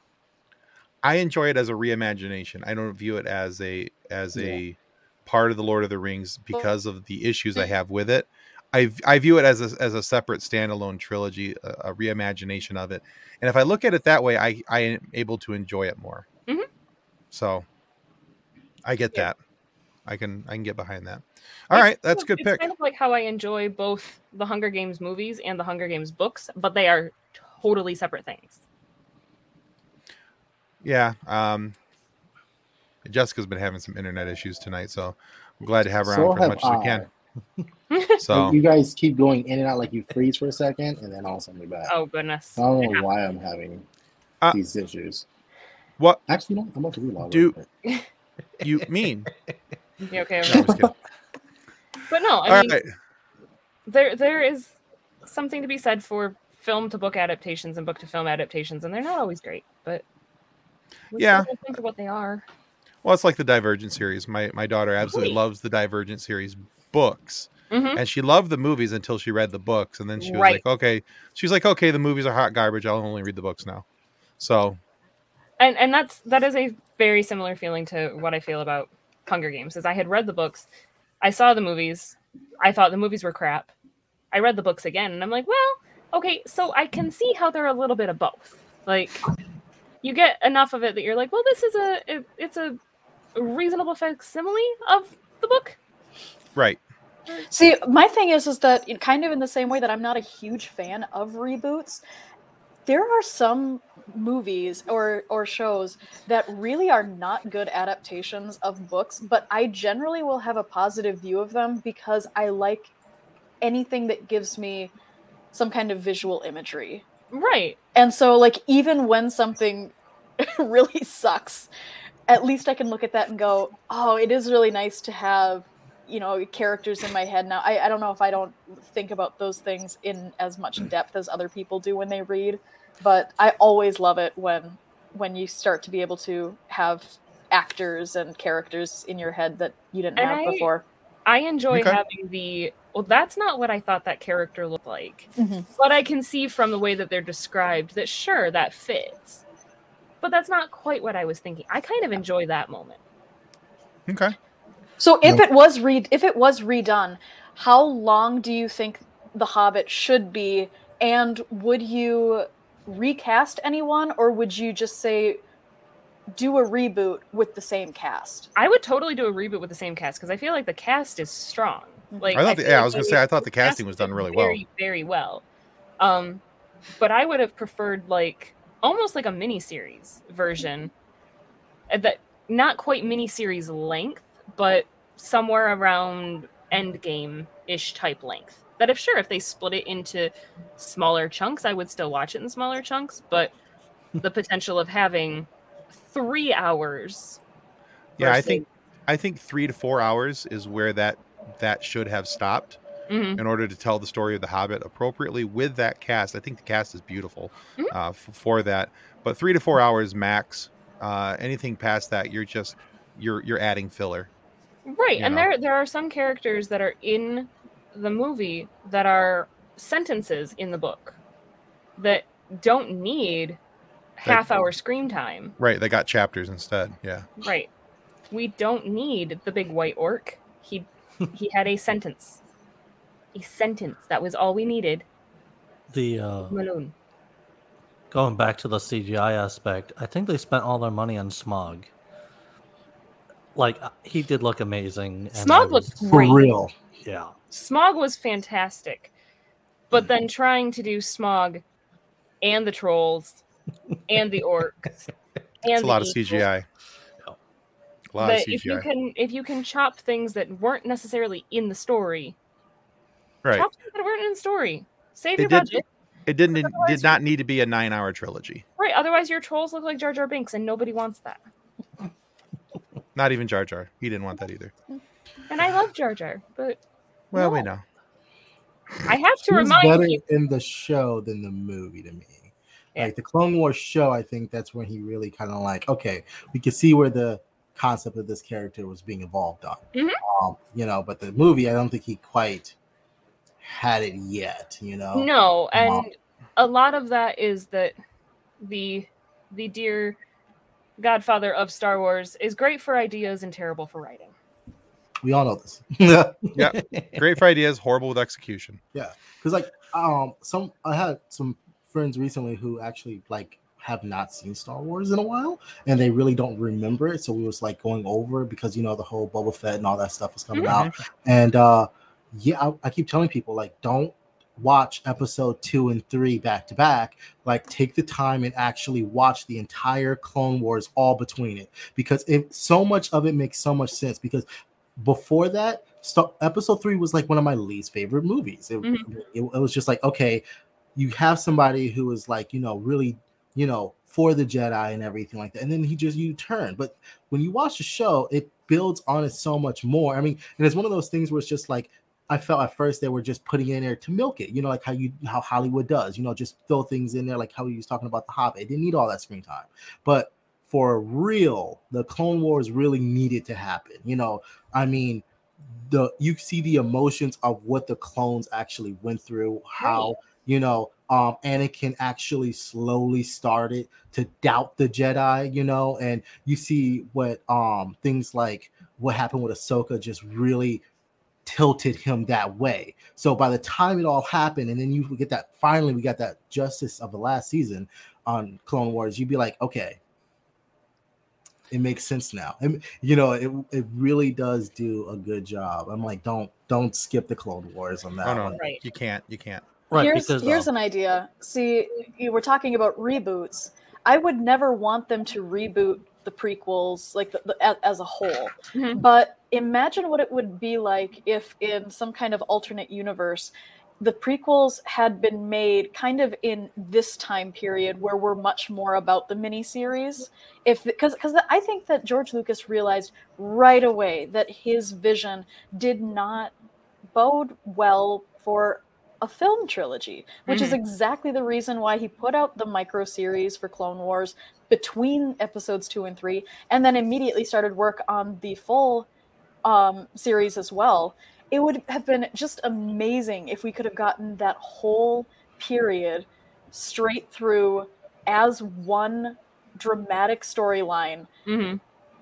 I enjoy it as a reimagination. I don't view it as a as a part of the Lord of the Rings because of the issues I have with it. I I view it as a as a separate standalone trilogy, a, a reimagination of it. And if I look at it that way, I I am able to enjoy it more. Mhm. So I get Yeah. that. I can I can get behind that. All right, It's that's a kind of- good it's pick. kind of like how I enjoy both the Hunger Games movies and the Hunger Games books, but they are totally separate things. Yeah. Um Jessica's been having some internet issues tonight, so I'm glad to have her So on for as have much as we can. So you guys keep going in and out like you freeze for a second and then all of a sudden you're back. Oh goodness. I don't know why I'm having Uh, these issues. what Actually, no, I'm about to relog. Do- it. you mean? You okay? No, over I'm just kidding. But no, I All mean right. there there is something to be said for film to book adaptations and book to film adaptations, and they're not always great, but Yeah. think of what they are. Well, it's like the Divergent series. My my daughter absolutely Right. loves the Divergent series books, Mhm. and she loved the movies until she read the books, and then she was Right. like, "Okay," she's like, "Okay, the movies are hot garbage. I'll only read the books now." So and and that's that is a very similar feeling to what I feel about Hunger Games. Is I had read the books, I saw the movies, I thought the movies were crap. I read the books again, and I'm like, well, okay, so I can see how they're a little bit of both. Like, you get enough of it that you're like, well, this is a it, it's a reasonable facsimile of the book. Right. See, my thing is, is that kind of in the same way that I'm not a huge fan of reboots. There are some movies or or shows that really are not good adaptations of books, but I generally will have a positive view of them because I like anything that gives me some kind of visual imagery. Right. And so, like, even when something really sucks, at least I can look at that and go, oh, it is really nice to have, you know, characters in my head now. I, I don't know if I don't think about those things in as much depth as other people do when they read, but I always love it when when you start to be able to have actors and characters in your head that you didn't And have I- before. I enjoy Okay. having the well, that's not what I thought that character looked like. Mhm. But I can see from the way that they're described that sure that fits. But that's not quite what I was thinking. I kind of enjoy that moment. Okay. So if No. it was re if it was redone, how long do you think The Hobbit should be? And would you recast anyone, or would you just say do a reboot with the same cast? I would totally do a reboot with the same cast because I feel like the cast is strong. Like I thought, the, feel yeah, like I was gonna say, I thought the casting was done did really well. very, very well. Um, but I would have preferred like almost like a mini series version uh, that not quite mini series length, but somewhere around Endgame ish type length. That if sure if they split it into smaller chunks, I would still watch it in smaller chunks. But the potential of having three hours. Yeah, I think I think three to four hours is where that that should have stopped Mhm. in order to tell the story of the Hobbit appropriately with that cast. I think the cast is beautiful Mhm. uh, f- for that, but three to four hours max. Uh, anything past that, you're just you're you're adding filler. Right, you and know. there there are some characters that are in the movie that are sentences in the book that don't need half hour screen time. Right, they got chapters instead. Yeah, Right. We don't need the big white orc. He he had a sentence. A sentence. That was all we needed. The uh, Maloon. going back to the CGI aspect, I think they spent all their money on Smaug. Like uh, he did look amazing. and I Smaug looked was- For real. yeah. Smaug was fantastic. But then trying to do Smaug and the trolls and the orcs and it's a lot the of eagles. CGI. A lot but of if you can if you can chop things that weren't necessarily in the story, Right, chop things that weren't in the story. Save They your did- budget. it didn't it did not need to be a nine-hour trilogy. Right, otherwise your trolls look like Jar Jar Binks and nobody wants that. Not even Jar Jar. He didn't want that either. And I love Jar Jar, but Well, we know. I have to He was remind better you in the show than the movie to me. Yeah. Like the Clone Wars show, I think that's when he really kind of like, okay, we could see where the concept of this character was being evolved on. Mhm. Um, you know, but the movie, I don't think he quite had it yet. You know, No, and Wow. a lot of that is that the the dear godfather of Star Wars is great for ideas and terrible for writing. we all know this. Yeah, great for ideas, horrible with execution. Yeah, because like um some i had some friends recently who actually like have not seen star wars in a while and they really don't remember it so we was like going over because you know the whole Boba Fett and all that stuff was coming out and uh yeah I, I keep telling people like don't watch episode two and three back to back like take the time and actually watch the entire clone wars all between it. Because it so much of it makes so much sense because before that episode three was like one of my least favorite movies. It, Mhm. it, it was just like okay you have somebody who is like you know really you know for the jedi and everything like that and then he just you turn. But when you watch the show it builds on it so much more. I mean and it's one of those things where it's just like I felt at first they were just putting in there to milk it, you know, like how you how Hollywood does, you know, just throw things in there, like how he was talking about the Hobbit. It didn't need all that screen time, but for real, the Clone Wars really needed to happen. You know, I mean, the you see the emotions of what the clones actually went through, how you know um, Anakin actually slowly started to doubt the Jedi, you know, and you see what um things like what happened with Ahsoka just really tilted him that way. So by the time it all happened, and then you get that finally we got that justice of the last season on Clone Wars, you'd be like, okay, it makes sense now. And you know, it it really does do a good job. I'm like, don't don't skip the Clone Wars on that Oh no, one. Right. you can't. You can't. Right, here's because here's um, an idea. See, you were talking about reboots. I would never want them to reboot the prequels like the, the, as, as a whole. Mhm. But imagine what it would be like if, in some kind of alternate universe, the prequels had been made kind of in this time period where we're much more about the miniseries. If because because I think that George Lucas realized right away that his vision did not bode well for a film trilogy, which is hmm. exactly the reason why he put out the micro series for Clone Wars between episodes two and three, and then immediately started work on the full um, series as well. It would have been just amazing if we could have gotten that whole period straight through as one dramatic storyline Mhm.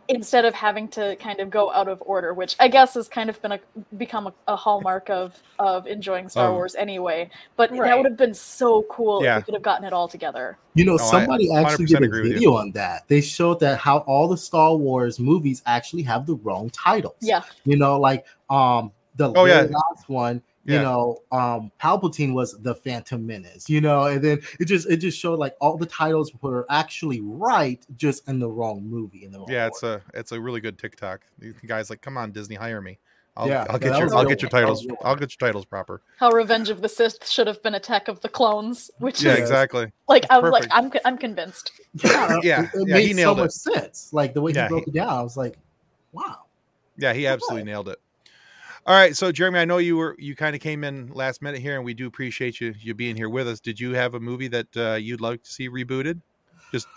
Instead of having to kind of go out of order, which I guess has kind of been a become a, a hallmark of of enjoying Star Of- Wars anyway. But that would have been so cool if we could have gotten it all together. You know, No, I somebody actually did 100% a agree with you. video on that. They showed that how all the Star Wars movies actually have the wrong titles. Yeah, You know, like um the Oh, yeah. last one, you Yeah. know, um Palpatine was the Phantom Menace, you know, and then it just it just showed like all the titles were actually right, just in the wrong movie in the wrong Yeah, it's order. a it's a really good TikTok. You guys like, come on, Disney, hire me. I'll, Yeah, I'll get your I'll get your titles. I'll get your titles proper. how Revenge of the Sith should have been Attack of the Clones, which Yeah, is exactly. like I was perfect. like I'm I'm convinced. yeah, Yeah, it, it yeah, made he nailed so it. much sense. Like the way Yeah, he broke it down, I was like, wow. Yeah, he absolutely nailed it. All right, so Jeremy, I know you were you kind of came in last minute here, and we do appreciate you you being here with us. Did you have a movie that uh, you'd like to see rebooted? Just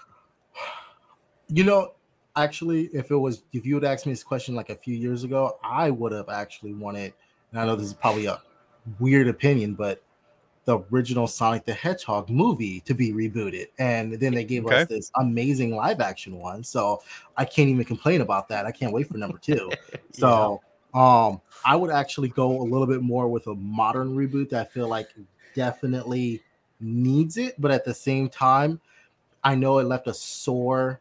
you know, actually, if it was if you would ask me this question like a few years ago, I would have actually wanted. And I know this is probably a weird opinion, but the original Sonic the Hedgehog movie to be rebooted, and then they gave Okay. us this amazing live action one. So I can't even complain about that. I can't wait for number two. So um I would actually go a little bit more with a modern reboot that I feel like definitely needs it, but at the same time, I know it left a sore,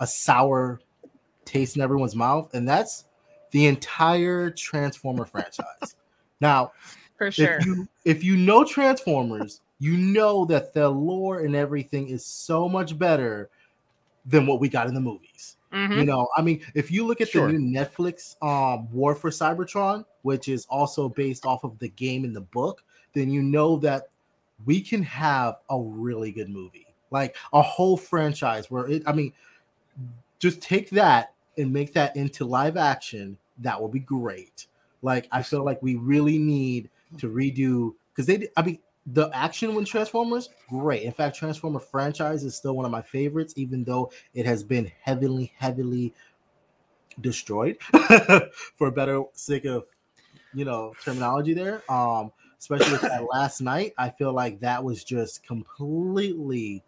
a sour taste in everyone's mouth, and that's the entire Transformer franchise. Now, For sure. if you if you know Transformers, you know that the lore and everything is so much better than what we got in the movies. Mhm. You know, I mean, if you look at Sure. the new Netflix um War for Cybertron, which is also based off of the game in the book, then you know that we can have a really good movie. Like a whole franchise where it I mean, just take that and make that into live action, that will be great. Like I feel like we really need to redo because they I mean the action with Transformers, great. In fact, Transformer franchise is still one of my favorites, even though it has been heavily, heavily destroyed for a better sake of you know terminology there. Um, especially with that last night, I feel like that was just completely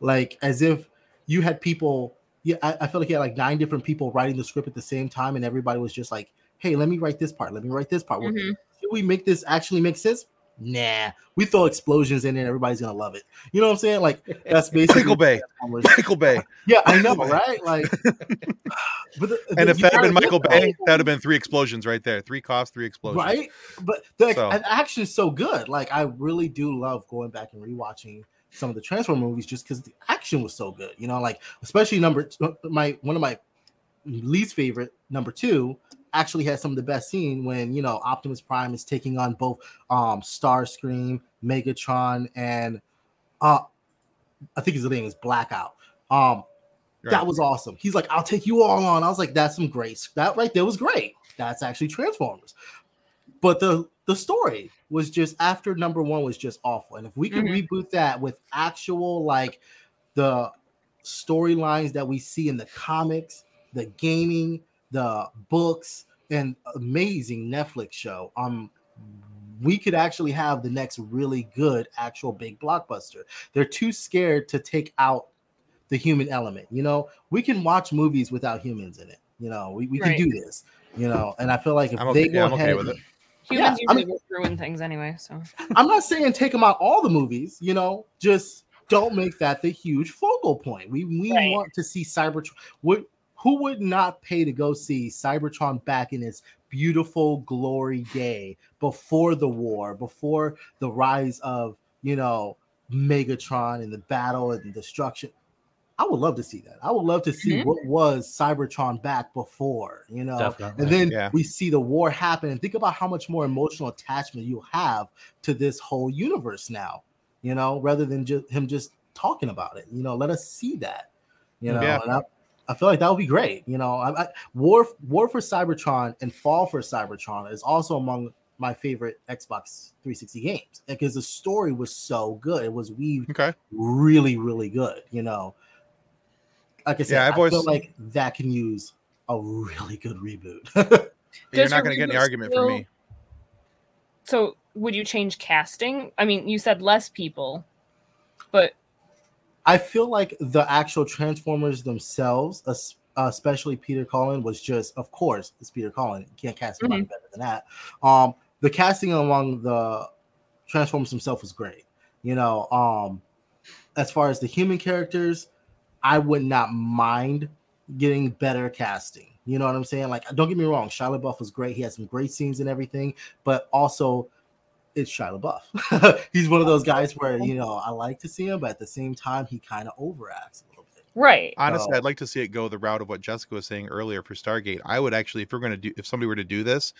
like as if you had people. Yeah, I, I feel like you had like nine different people writing the script at the same time, and everybody was just like, "Hey, let me write this part. Let me write this part. Mhm. Should we make this actually make sense? Nah, we throw explosions in it. Everybody's gonna love it. You know what I'm saying? Like that's basically Michael Bay. Michael Bay. Yeah, I know, right? Like, but the, And the- if that had been Michael Bay, that, that'd have been three explosions right there. Three coughs, three explosions. right? But the So- action is so good. Like, I really do love going back and rewatching some of the Transformer movies just because the action was so good. You know, like especially number my one of my least favorite number two actually has some of the best scene when you know Optimus Prime is taking on both um Starscream, Megatron, and uh I think his name is Blackout. Um Right. that was awesome. He's like, I'll take you all on. I was like, that's some great. That right there was great. That's actually Transformers. But the the story was just after number one was just awful. And if we could Mhm. reboot that with actual like the storylines that we see in the comics, the gaming, the books, and amazing Netflix show, I'm we could actually have the next really good actual big blockbuster. They're too scared to take out the human element. You know, we can watch movies without humans in it. You know, we, we Right. can do this. You know, and I feel like if I'm okay- they go yeah, I'm okay ahead, with it. Humans Yeah, I usually ruin things anyway, so I'm not saying take them out all the movies. You know, just don't make that the huge focal point. We we Right. want to see Cybertron. Would who would not pay to go see Cybertron back in its beautiful glory day before the war, before the rise of you know Megatron and the battle and destruction? I would love to see that. I would love to see Mhm. what was Cybertron back before, you know. Definitely. And then Yeah. we see the war happen, and think about how much more emotional attachment you'll have to this whole universe now, you know, rather than just him just talking about it. You know, let us see that, you know. Yeah. And I, I feel like that would be great. You know, I, I, War War for Cybertron and Fall for Cybertron is also among my favorite Xbox 360 games because the story was so good. It was weaved Okay. really, really good. You know, like I said, Yeah, I've I always- feel like that can use a really good reboot. You're not going to get any reboot argument from me. so would you change casting? I mean, you said less people, but I feel like the actual Transformers themselves, especially Peter Cullen, was just, of course, it's Peter Cullen. You can't cast anybody better than that. Um, the casting among the Transformers themselves was great. You know, um, as far as the human characters, I would not mind getting better casting. You know what I'm saying? Like, don't get me wrong, Shia LaBeouf was great. He had some great scenes and everything, but also it's Shia LaBeouf. He's one of those guys where you know I like to see him, but at the same time he kind of overacts a little bit. right. Honestly, So- I'd like to see it go the route of what Jessica was saying earlier for Stargate. I would actually, if we're going to do, if somebody were to do this,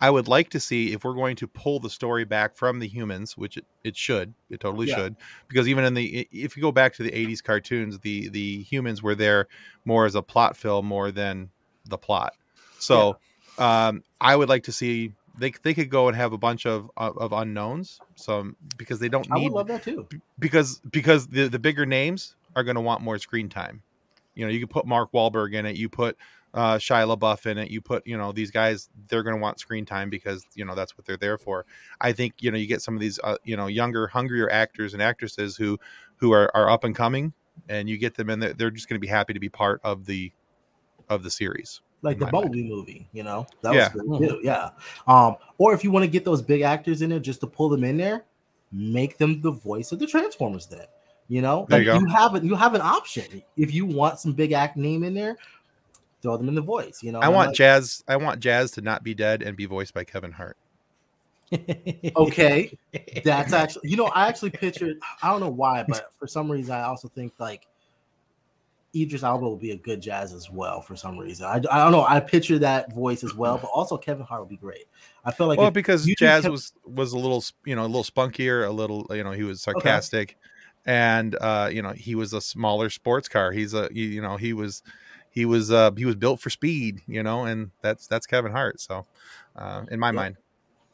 I would like to see if we're going to pull the story back from the humans, which it, it should, it totally Yeah. should, because even in the, if you go back to the '80s cartoons, the the humans were there more as a plot fill more than the plot. So, um, I would like to see they they could go and have a bunch of of, of unknowns, some because they don't I need would love that too. because because the the bigger names are going to want more screen time. You know, you could put Mark Wahlberg in it, you put uh, Shia LaBeouf in it, you put you know these guys. They're going to want screen time because you know that's what they're there for. I think you know you get some of these uh, you know younger, hungrier actors and actresses who who are, are up and coming, and you get them in there. They're just going to be happy to be part of the of the series. Like the in my mind. Bumblebee movie, you know, that Yeah. was good too. Yeah. Um, or if you want to get those big actors in there just to pull them in there, make them the voice of the Transformers. Then, you know, There like you you have it. You have an option if you want some big act name in there. Throw them in the voice. You know, I And want like, Jazz. I want Jazz to not be dead and be voiced by Kevin Hart. okay. That's actually, you know, I actually pictured. I don't know why, but for some reason, I also think like Idris Elba will be a good jazz as well. For some reason, I, I don't know. I picture that voice as well, but also Kevin Hart would be great. I feel like well, because Jazz was was a little you know a little spunkier, a little you know he was sarcastic, and uh, you know he was a smaller sports car. He's a you, you know he was he was uh he was built for speed, you know, and that's that's Kevin Hart. So, uh, in my Yeah. mind,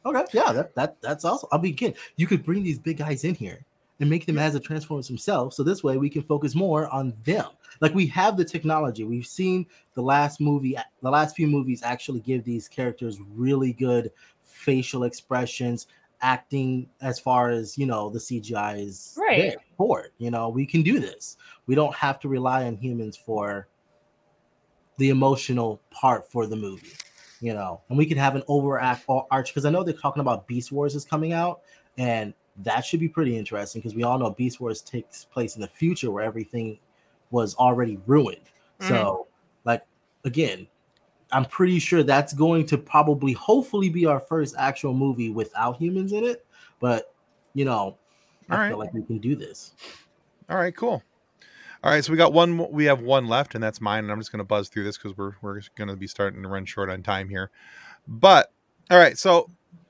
Okay, yeah, that, that that's also. I mean, again, you could bring these big guys in here and make them as the Transformers themselves. So this way, we can focus more on them. Like we have the technology. We've seen the last movie, the last few movies actually give these characters really good facial expressions, acting as far as you know the CGI is Right. there for it. You know, we can do this. We don't have to rely on humans for the emotional part for the movie you know, and we can have an overact arch because I know they're talking about Beast Wars is coming out, and that should be pretty interesting because we all know Beast Wars takes place in the future where everything was already ruined. Mm-hmm. So, like again, I'm pretty sure that's going to probably, hopefully, be our first actual movie without humans in it. But you know, I All feel like we can do this. all right, cool. All right, so we got one. We have one left, and that's mine. And I'm just going to buzz through this because we're we're going to be starting to run short on time here. But all right, so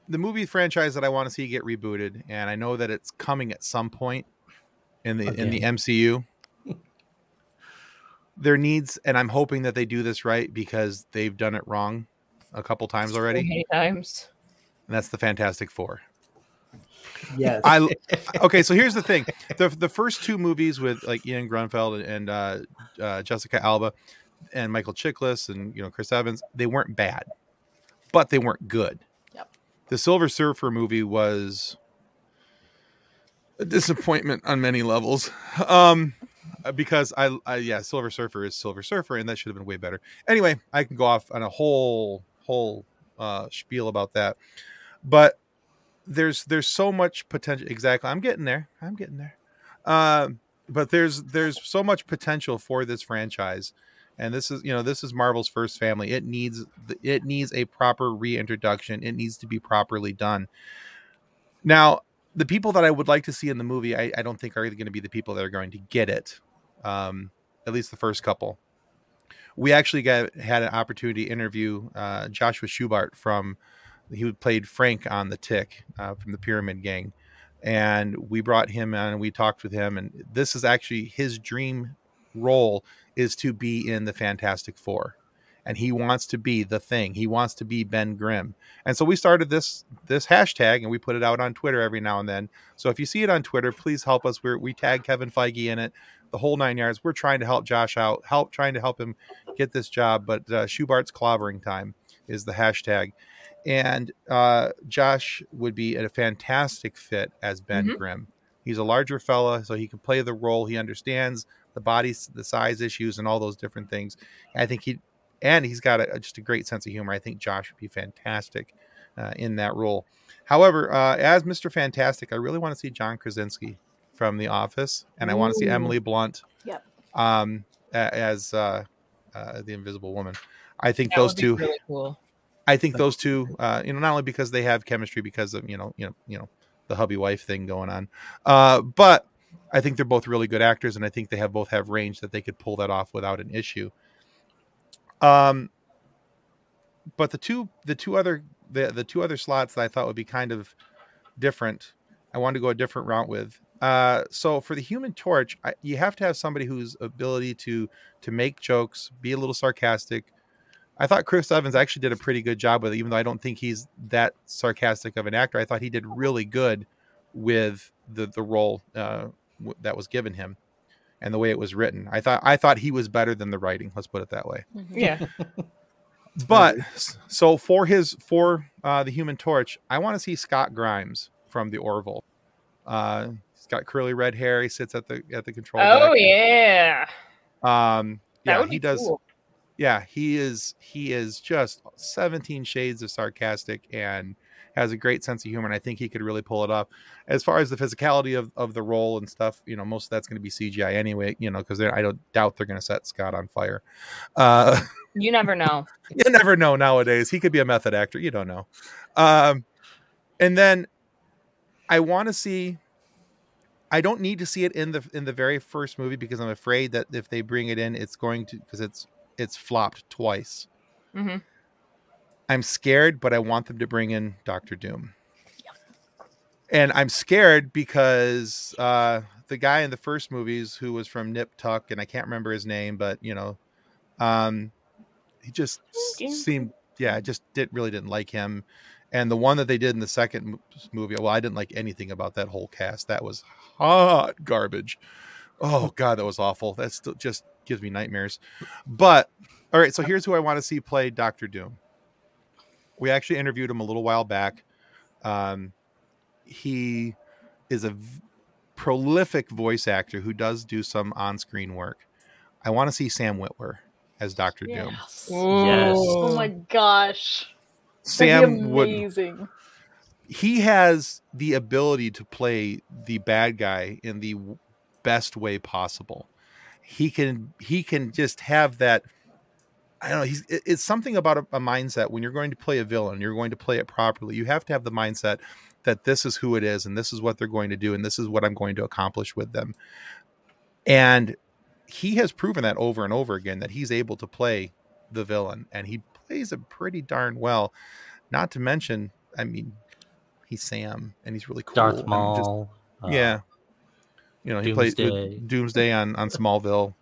the movie franchise that I want to see get rebooted, and I know that it's coming at some point in the in the MCU. there needs, and I'm hoping that they do this right because they've done it wrong a couple times So already, many times. and that's the Fantastic Four. Yes. I okay. So here's the thing: the the first two movies with like Ian Grunfeld and uh, uh, Jessica Alba and Michael Chiklis and you know Chris Evans, they weren't bad, but they weren't good. The Silver Surfer movie was a disappointment on many levels. Um, because I, I, yeah, Silver Surfer is Silver Surfer, and that should have been way better. Anyway, I can go off on a whole whole uh, spiel about that, but there's there's so much potential. Exactly, I'm getting there. I'm getting there. Um, but there's there's so much potential for this franchise and this is you know this is marvel's first family. It needs it needs a proper reintroduction. It needs to be properly done. Now the people that i would like to see in the movie i, I don't think are going to be the people that are going to get it um, at least the first couple. We actually got had an opportunity to interview uh, joshua schubart from he played frank on the tick uh, from the pyramid gang and we brought him on and we talked with him and this is actually his dream role is to be in the fantastic four. And he wants to be the thing. He wants to be ben grimm. And so we started this this hashtag and we put it out on twitter every now and then. So if you see it on twitter please help us. We're, we tag kevin feige in it the whole nine yards. We're trying to help josh out help trying to help him get this job but uh, schubart's clobbering time is the hashtag. And uh, Josh would be a fantastic fit as Ben Mhm. Grimm. He's a larger fella, so he can play the role. He understands the body, the size issues, and all those different things. I think he, and he's got a, just a great sense of humor. I think Josh would be fantastic uh, in that role. However, uh, as Mister Fantastic, I really want to see John Krasinski from The Office, and I want to see Emily Blunt Yep. um, as uh, uh, the Invisible Woman. I think That those two. really cool. I think those two, uh, you know, not only because they have chemistry, because of you know, you know, you know, the hubby wife thing going on, uh, but I think they're both really good actors, and I think they have both have range that they could pull that off without an issue. Um, but the two, the two other, the the two other slots that I thought would be kind of different, I wanted to go a different route with. Uh, so for the Human Torch, I, you have to have somebody whose ability to to make jokes, be a little sarcastic, I thought Chris Evans actually did a pretty good job with it, even though I don't think he's that sarcastic of an actor. I thought he did really good with the the role uh, w- that was given him and the way it was written. I thought I thought he was better than the writing. Let's put it that way. Yeah. But so for his for uh, the Human Torch, I want to see Scott Grimes from the Orville. Uh, he's got curly red hair. He sits at the at the control. Oh deck. yeah. Um, That yeah, he does cool. yeah he is he is just 17 shades of sarcastic and has a great sense of humor and i think he could really pull it off. As far as the physicality of, of the role and stuff you know most of that's going to be cgi anyway you know because i don't doubt they're going to set scott on fire. Uh You never know. you never know nowadays. He could be a method actor you don't know. Um and then i want to see i don't need to see it in the in the very first movie because i'm afraid that if they bring it in it's going to because it's it's flopped twice. Hmm i'm scared but i want them to bring in dr doom. And i'm scared because uh the guy in the first movies who was from nip tuck and i can't remember his name but you know um he just Okay. seemed yeah i just did really didn't like him. And the one that they did in the second movie well i didn't like anything about that whole cast. That was hot garbage. Oh god that was awful. That still just gives me nightmares. But all right so here's who i want to see play dr doom we actually interviewed him a little while back um, he is a v- prolific voice actor who does do some on-screen work i want to see sam witwer as dr doom Yes. Yes. Oh my gosh. That'd sam would amazing. he has the ability to play the bad guy in the w- best way possible. He can he can just have that. I don't know. He's it- it's something about a, a mindset when you're going to play a villain, you're going to play it properly. You have to have the mindset that this is who it is, and this is what they're going to do, and this is what I'm going to accomplish with them. And he has proven that over and over again that he's able to play the villain, and he plays it pretty darn well. Not to mention, I mean, he's Sam, and he's really cool. Darth and just- uh, yeah, you know, he Doomsday. Doomsday on on Smallville.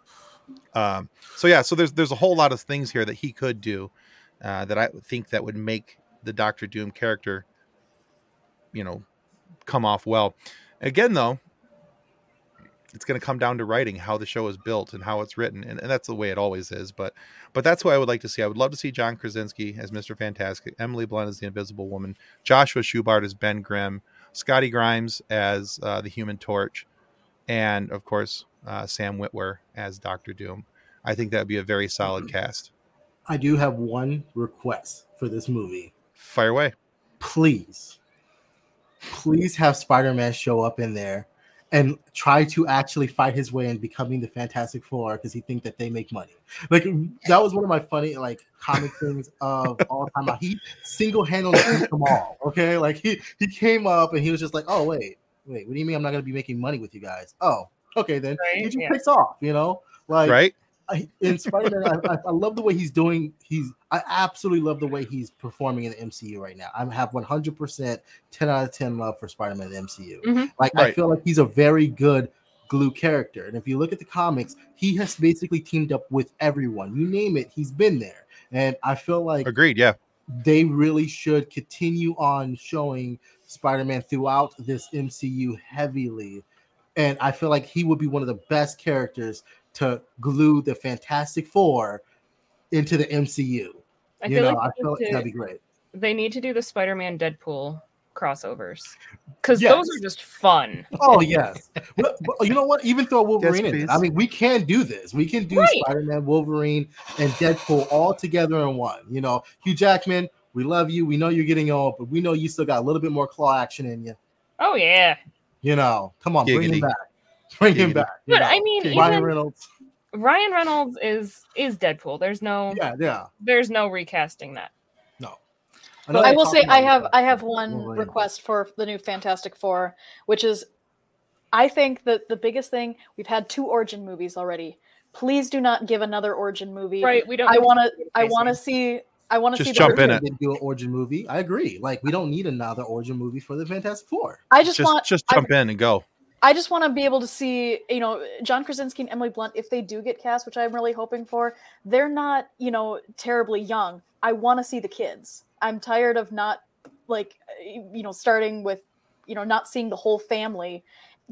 Um, so yeah, so there's there's a whole lot of things here that he could do uh, that I think that would make the Doctor Doom character, you know, come off well. Again, though, it's going to come down to writing how the show is built and how it's written and, and that's the way it always is but but that's what i would like to see i would love to see john krasinski as mr fantastic emily blunt as the invisible woman joshua schubart as ben grimm scotty grimes as uh, the human torch and of course uh, sam witwer as dr doom i think that would be a very solid cast I do have one request for this movie. fire away Please, please have Spider Man show up in there and try to actually fight his way in becoming the Fantastic Four because he think that they make money. Like that was one of my funny like comic things of all time. He single handedly beat them all. Okay, like he he came up and he was just like, oh wait, wait, what do you mean I'm not gonna be making money with you guys? Oh, okay then. Right, He just yeah. takes off. You know, like right I, in Spider-Man, I, I, I love the way he's doing. He's I absolutely love the way he's performing in the MCU right now. I have 100% 10 out of 10 love for Spider-Man in the MCU. Mhm. Like I feel like he's a very good glue character. And if you look at the comics, he has basically teamed up with everyone. You name it, he's been there. And I feel like agreed yeah they really should continue on showing Spider-Man throughout this MCU heavily. And I feel like he would be one of the best characters to glue the Fantastic Four into the MCU. I you feel know, like I feel like to- that'd be great. they need to do the Spider-Man Deadpool crossovers because Yes. those are just fun. Oh yes. but, but you know what? Even throw Wolverine in. please. I mean, we can do this. We can do Right. Spider-Man, Wolverine, and Deadpool all together in one. You know, Hugh Jackman, we love you. We know you're getting old, but we know you still got a little bit more claw action in you. Oh yeah, You know, come on, bring him back. Bring him back. you but know. I mean, Ryan even Reynolds. Ryan Reynolds is is Deadpool. There's no Yeah, yeah. there's no recasting that. No. But I will say I have I have Wolverine. one request for the new Fantastic Four, which is I think that the biggest thing we've had two origin movies already. Please do not give another origin movie. Right? We don't. I want to to. I want to see I want to Just see jump the in it. do an origin movie. I agree. Like we don't need another origin movie for the Fantastic Four. I just, just want just I- jump in and go I just want to be able to see, you know, John Krasinski and Emily Blunt, if they do get cast, which I'm really hoping for, they're not, you know, terribly young. I want to see the kids. I'm tired of not, like, you know, starting with, you know, not seeing the whole family.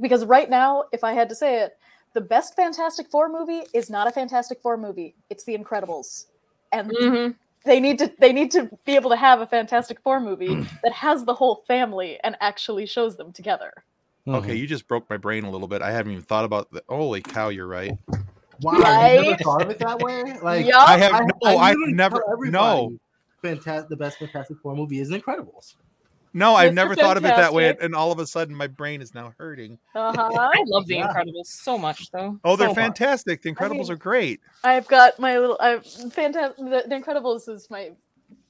Because right now, if I had to say it, the best Fantastic Four movie is not a Fantastic Four movie. It's The Incredibles. And Mhm. They need to they need to be able to have a Fantastic Four movie that has the whole family and actually shows them together. okay mm-hmm. you just broke my brain a little bit i haven't even thought about the holy cow you're right Wow, you never thought of it that way? Like Yup. i have no i've literally never no Fantastic, the best Fantastic Four movie is Incredibles. No i've Mr. never thought of it that way and all of a sudden my brain is now hurting Uh-huh. I love The Yeah. Incredibles so much, though. oh they're So much. fantastic the incredibles mean- are great I've got my little. I've fantastic. The, the Incredibles is my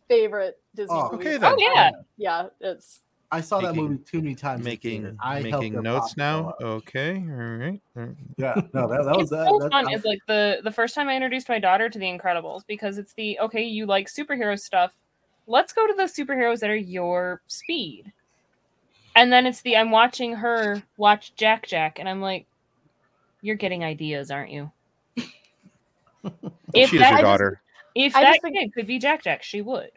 favorite Disney Oh, movie. okay then. Oh yeah, yeah. It's I saw that movie too many times. making. I helped making notes now okay all right all right. Yeah, no, that, that was it's that. so that- fun. I- Is like the the first time I introduced my daughter to The Incredibles because it's the okay, you like superhero stuff. Let's go to the superheroes that are your speed. And then it's the I'm watching her watch Jack Jack, and I'm like, you're getting ideas, aren't you? if she is that, your I just- daughter if I that just think- kid could be Jack Jack, she would.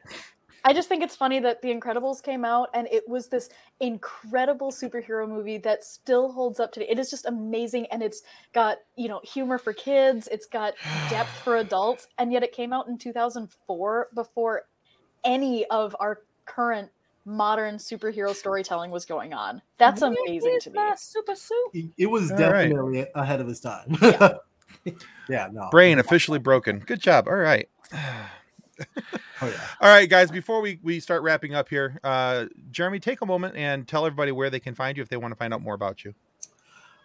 I just think it's funny that The Incredibles came out and it was this incredible superhero movie that still holds up today. It is just amazing and it's got, you know, humor for kids, it's got depth for adults, and yet it came out in 2004 before any of our current modern superhero storytelling was going on. That's Where amazing is to me. super suit. it, it was All right. definitely ahead of its time. Yeah. yeah, no. brain officially broken good job all right Oh, yeah. all right guys before we we start wrapping up here uh jeremy take a moment and tell everybody where they can find you if they want to find out more about you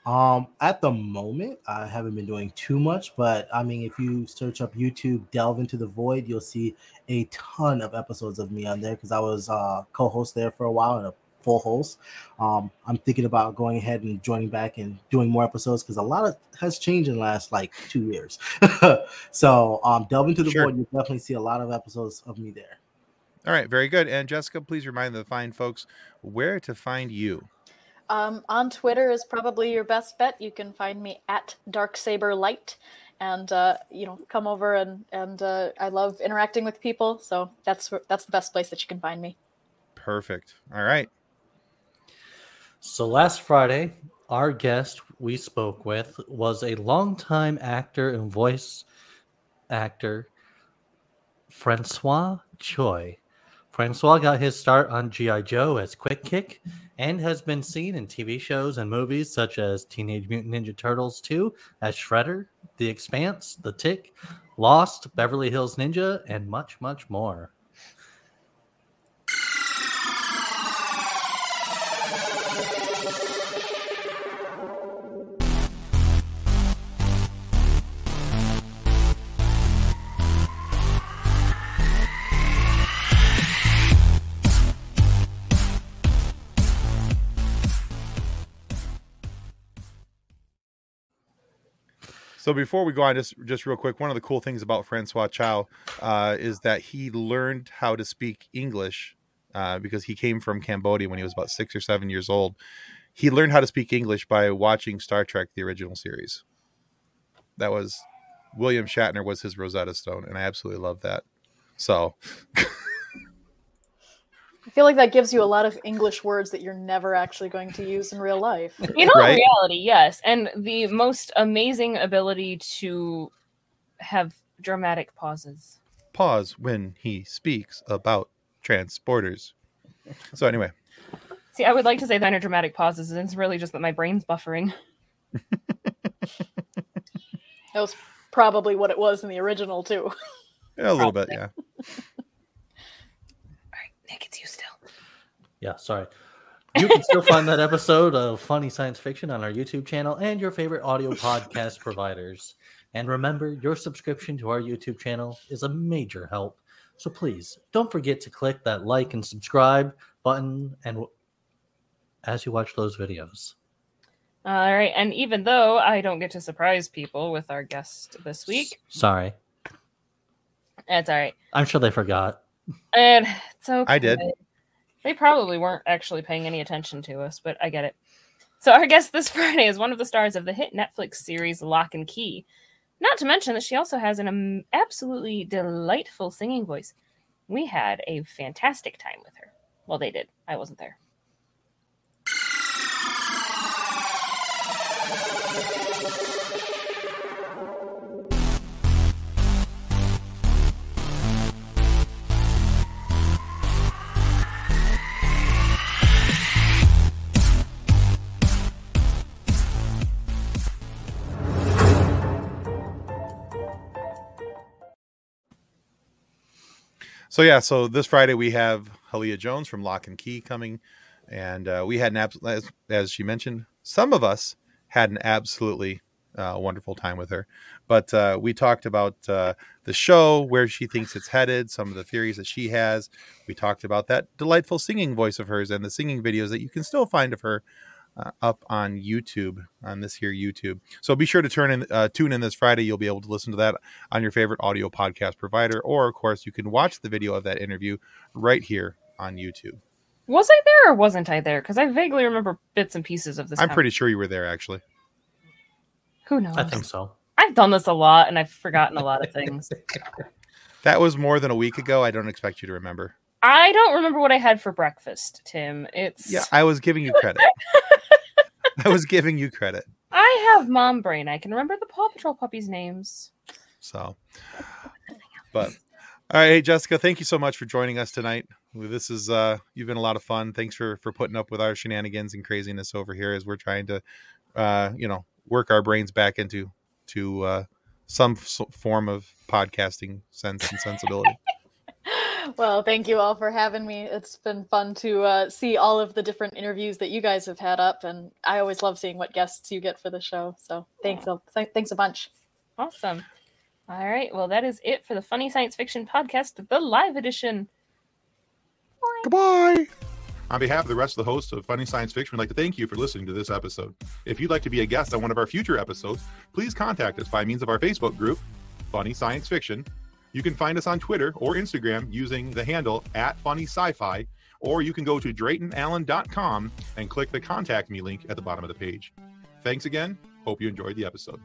Um, at the moment, I haven't been doing too much, but I mean, if you search up YouTube, delve into the void, you'll see a ton of episodes of me on there because I was uh, co-host there for a while and a full host. Um, I'm thinking about going ahead and joining back and doing more episodes because a lot of has changed in the last like two years. so, um, delve into the Sure. void, you'll definitely see a lot of episodes of me there. all right very good and jessica please remind the fine folks where to find you Um, on Twitter is probably your best bet. You can find me at DarkSaberLight, and uh, you know, come over and and uh, I love interacting with people. So that's that's the best place that you can find me. perfect all right So last Friday, our guest we spoke with was a longtime actor and voice actor, Francois Chau. Francois got his start on G.I. Joe as Quick Kick and has been seen in TV shows and movies such as Teenage Mutant Ninja Turtles 2 as Shredder, The Expanse, The Tick, Lost, Beverly Hills Ninja, and much, much more. So before we go on, just just real quick, one of the cool things about Francois Chau uh, is that he learned how to speak English uh, because he came from Cambodia when he was about six or seven years old. He learned how to speak English by watching Star Trek: The Original Series. That was William Shatner was his Rosetta Stone, and I absolutely love that. So I feel like that gives you a lot of English words that you're never actually going to use in real life. You know, reality, yes. And the most amazing ability to have dramatic pauses. pause when he speaks about transporters. So anyway, See, I would like to say minor dramatic pauses, and it's really just that my brain's buffering. That was probably what it was in the original too. yeah, a little bit, yeah. All right, Nick, it's you still. Yeah, sorry. You can still find that episode of Funny Science Fiction on our YouTube channel and your favorite audio podcast providers. And remember, your subscription to our YouTube channel is a major help. So please don't forget to click that like and subscribe button and w- as you watch those videos. All right, and even though I don't get to surprise people with our guest this week, S- Sorry. that's all right. I'm sure they forgot. And it's okay. I did. They probably weren't actually paying any attention to us, but I get it. So our guest this Friday is one of the stars of the hit Netflix series Locke and Key. Not to mention that she also has an absolutely delightful singing voice. We had a fantastic time with her. Well, they did. I wasn't there. So yeah, so this Friday we have Hallea Jones from Locke and Key coming, and uh, we had an abs- as, as she mentioned, some of us had an absolutely uh, wonderful time with her. But uh, we talked about uh, the show, where she thinks it's headed, some of the theories that she has. We talked about that delightful singing voice of hers and the singing videos that you can still find of her uh, up on YouTube on this here YouTube. So be sure to turn in, uh, tune in this Friday. You'll be able to listen to that on your favorite audio podcast provider, or of course, you can watch the video of that interview right here on YouTube. Was I there or wasn't I there? Because I vaguely remember bits and pieces of this. I'm con- pretty sure you were there, actually. Who knows? I think so. I've done this a lot and I've forgotten a lot of things. That was more than a week ago. I don't expect you to remember. I don't remember what I had for breakfast, Tim. It's Yeah, I was giving you credit. I was giving you credit. I have mom brain. I can remember the Paw Patrol puppies' names. So, but all right, hey Jessica, thank you so much for joining us tonight. This is uh, you've been a lot of fun. Thanks for for putting up with our shenanigans and craziness over here as we're trying to, uh, you know, work our brains back into to uh, some s- form of podcasting sense and sensibility. Well, thank you all for having me. It's been fun to uh, see all of the different interviews that you guys have had up, and I always love seeing what guests you get for the show. So thanks, a- th- thanks a bunch. Awesome. All right. Well, that is it for the Funny Science Fiction Podcast, the live edition. Goodbye. On behalf of the rest of the hosts of Funny Science Fiction, we'd like to thank you for listening to this episode. If you'd like to be a guest on one of our future episodes, please contact us by means of our Facebook group, Funny Science Fiction. You can find us on Twitter or Instagram using the handle at Funny Sci-Fi, or you can go to DraytonAllen.com and click the contact me link at the bottom of the page. Thanks again. Hope you enjoyed the episode.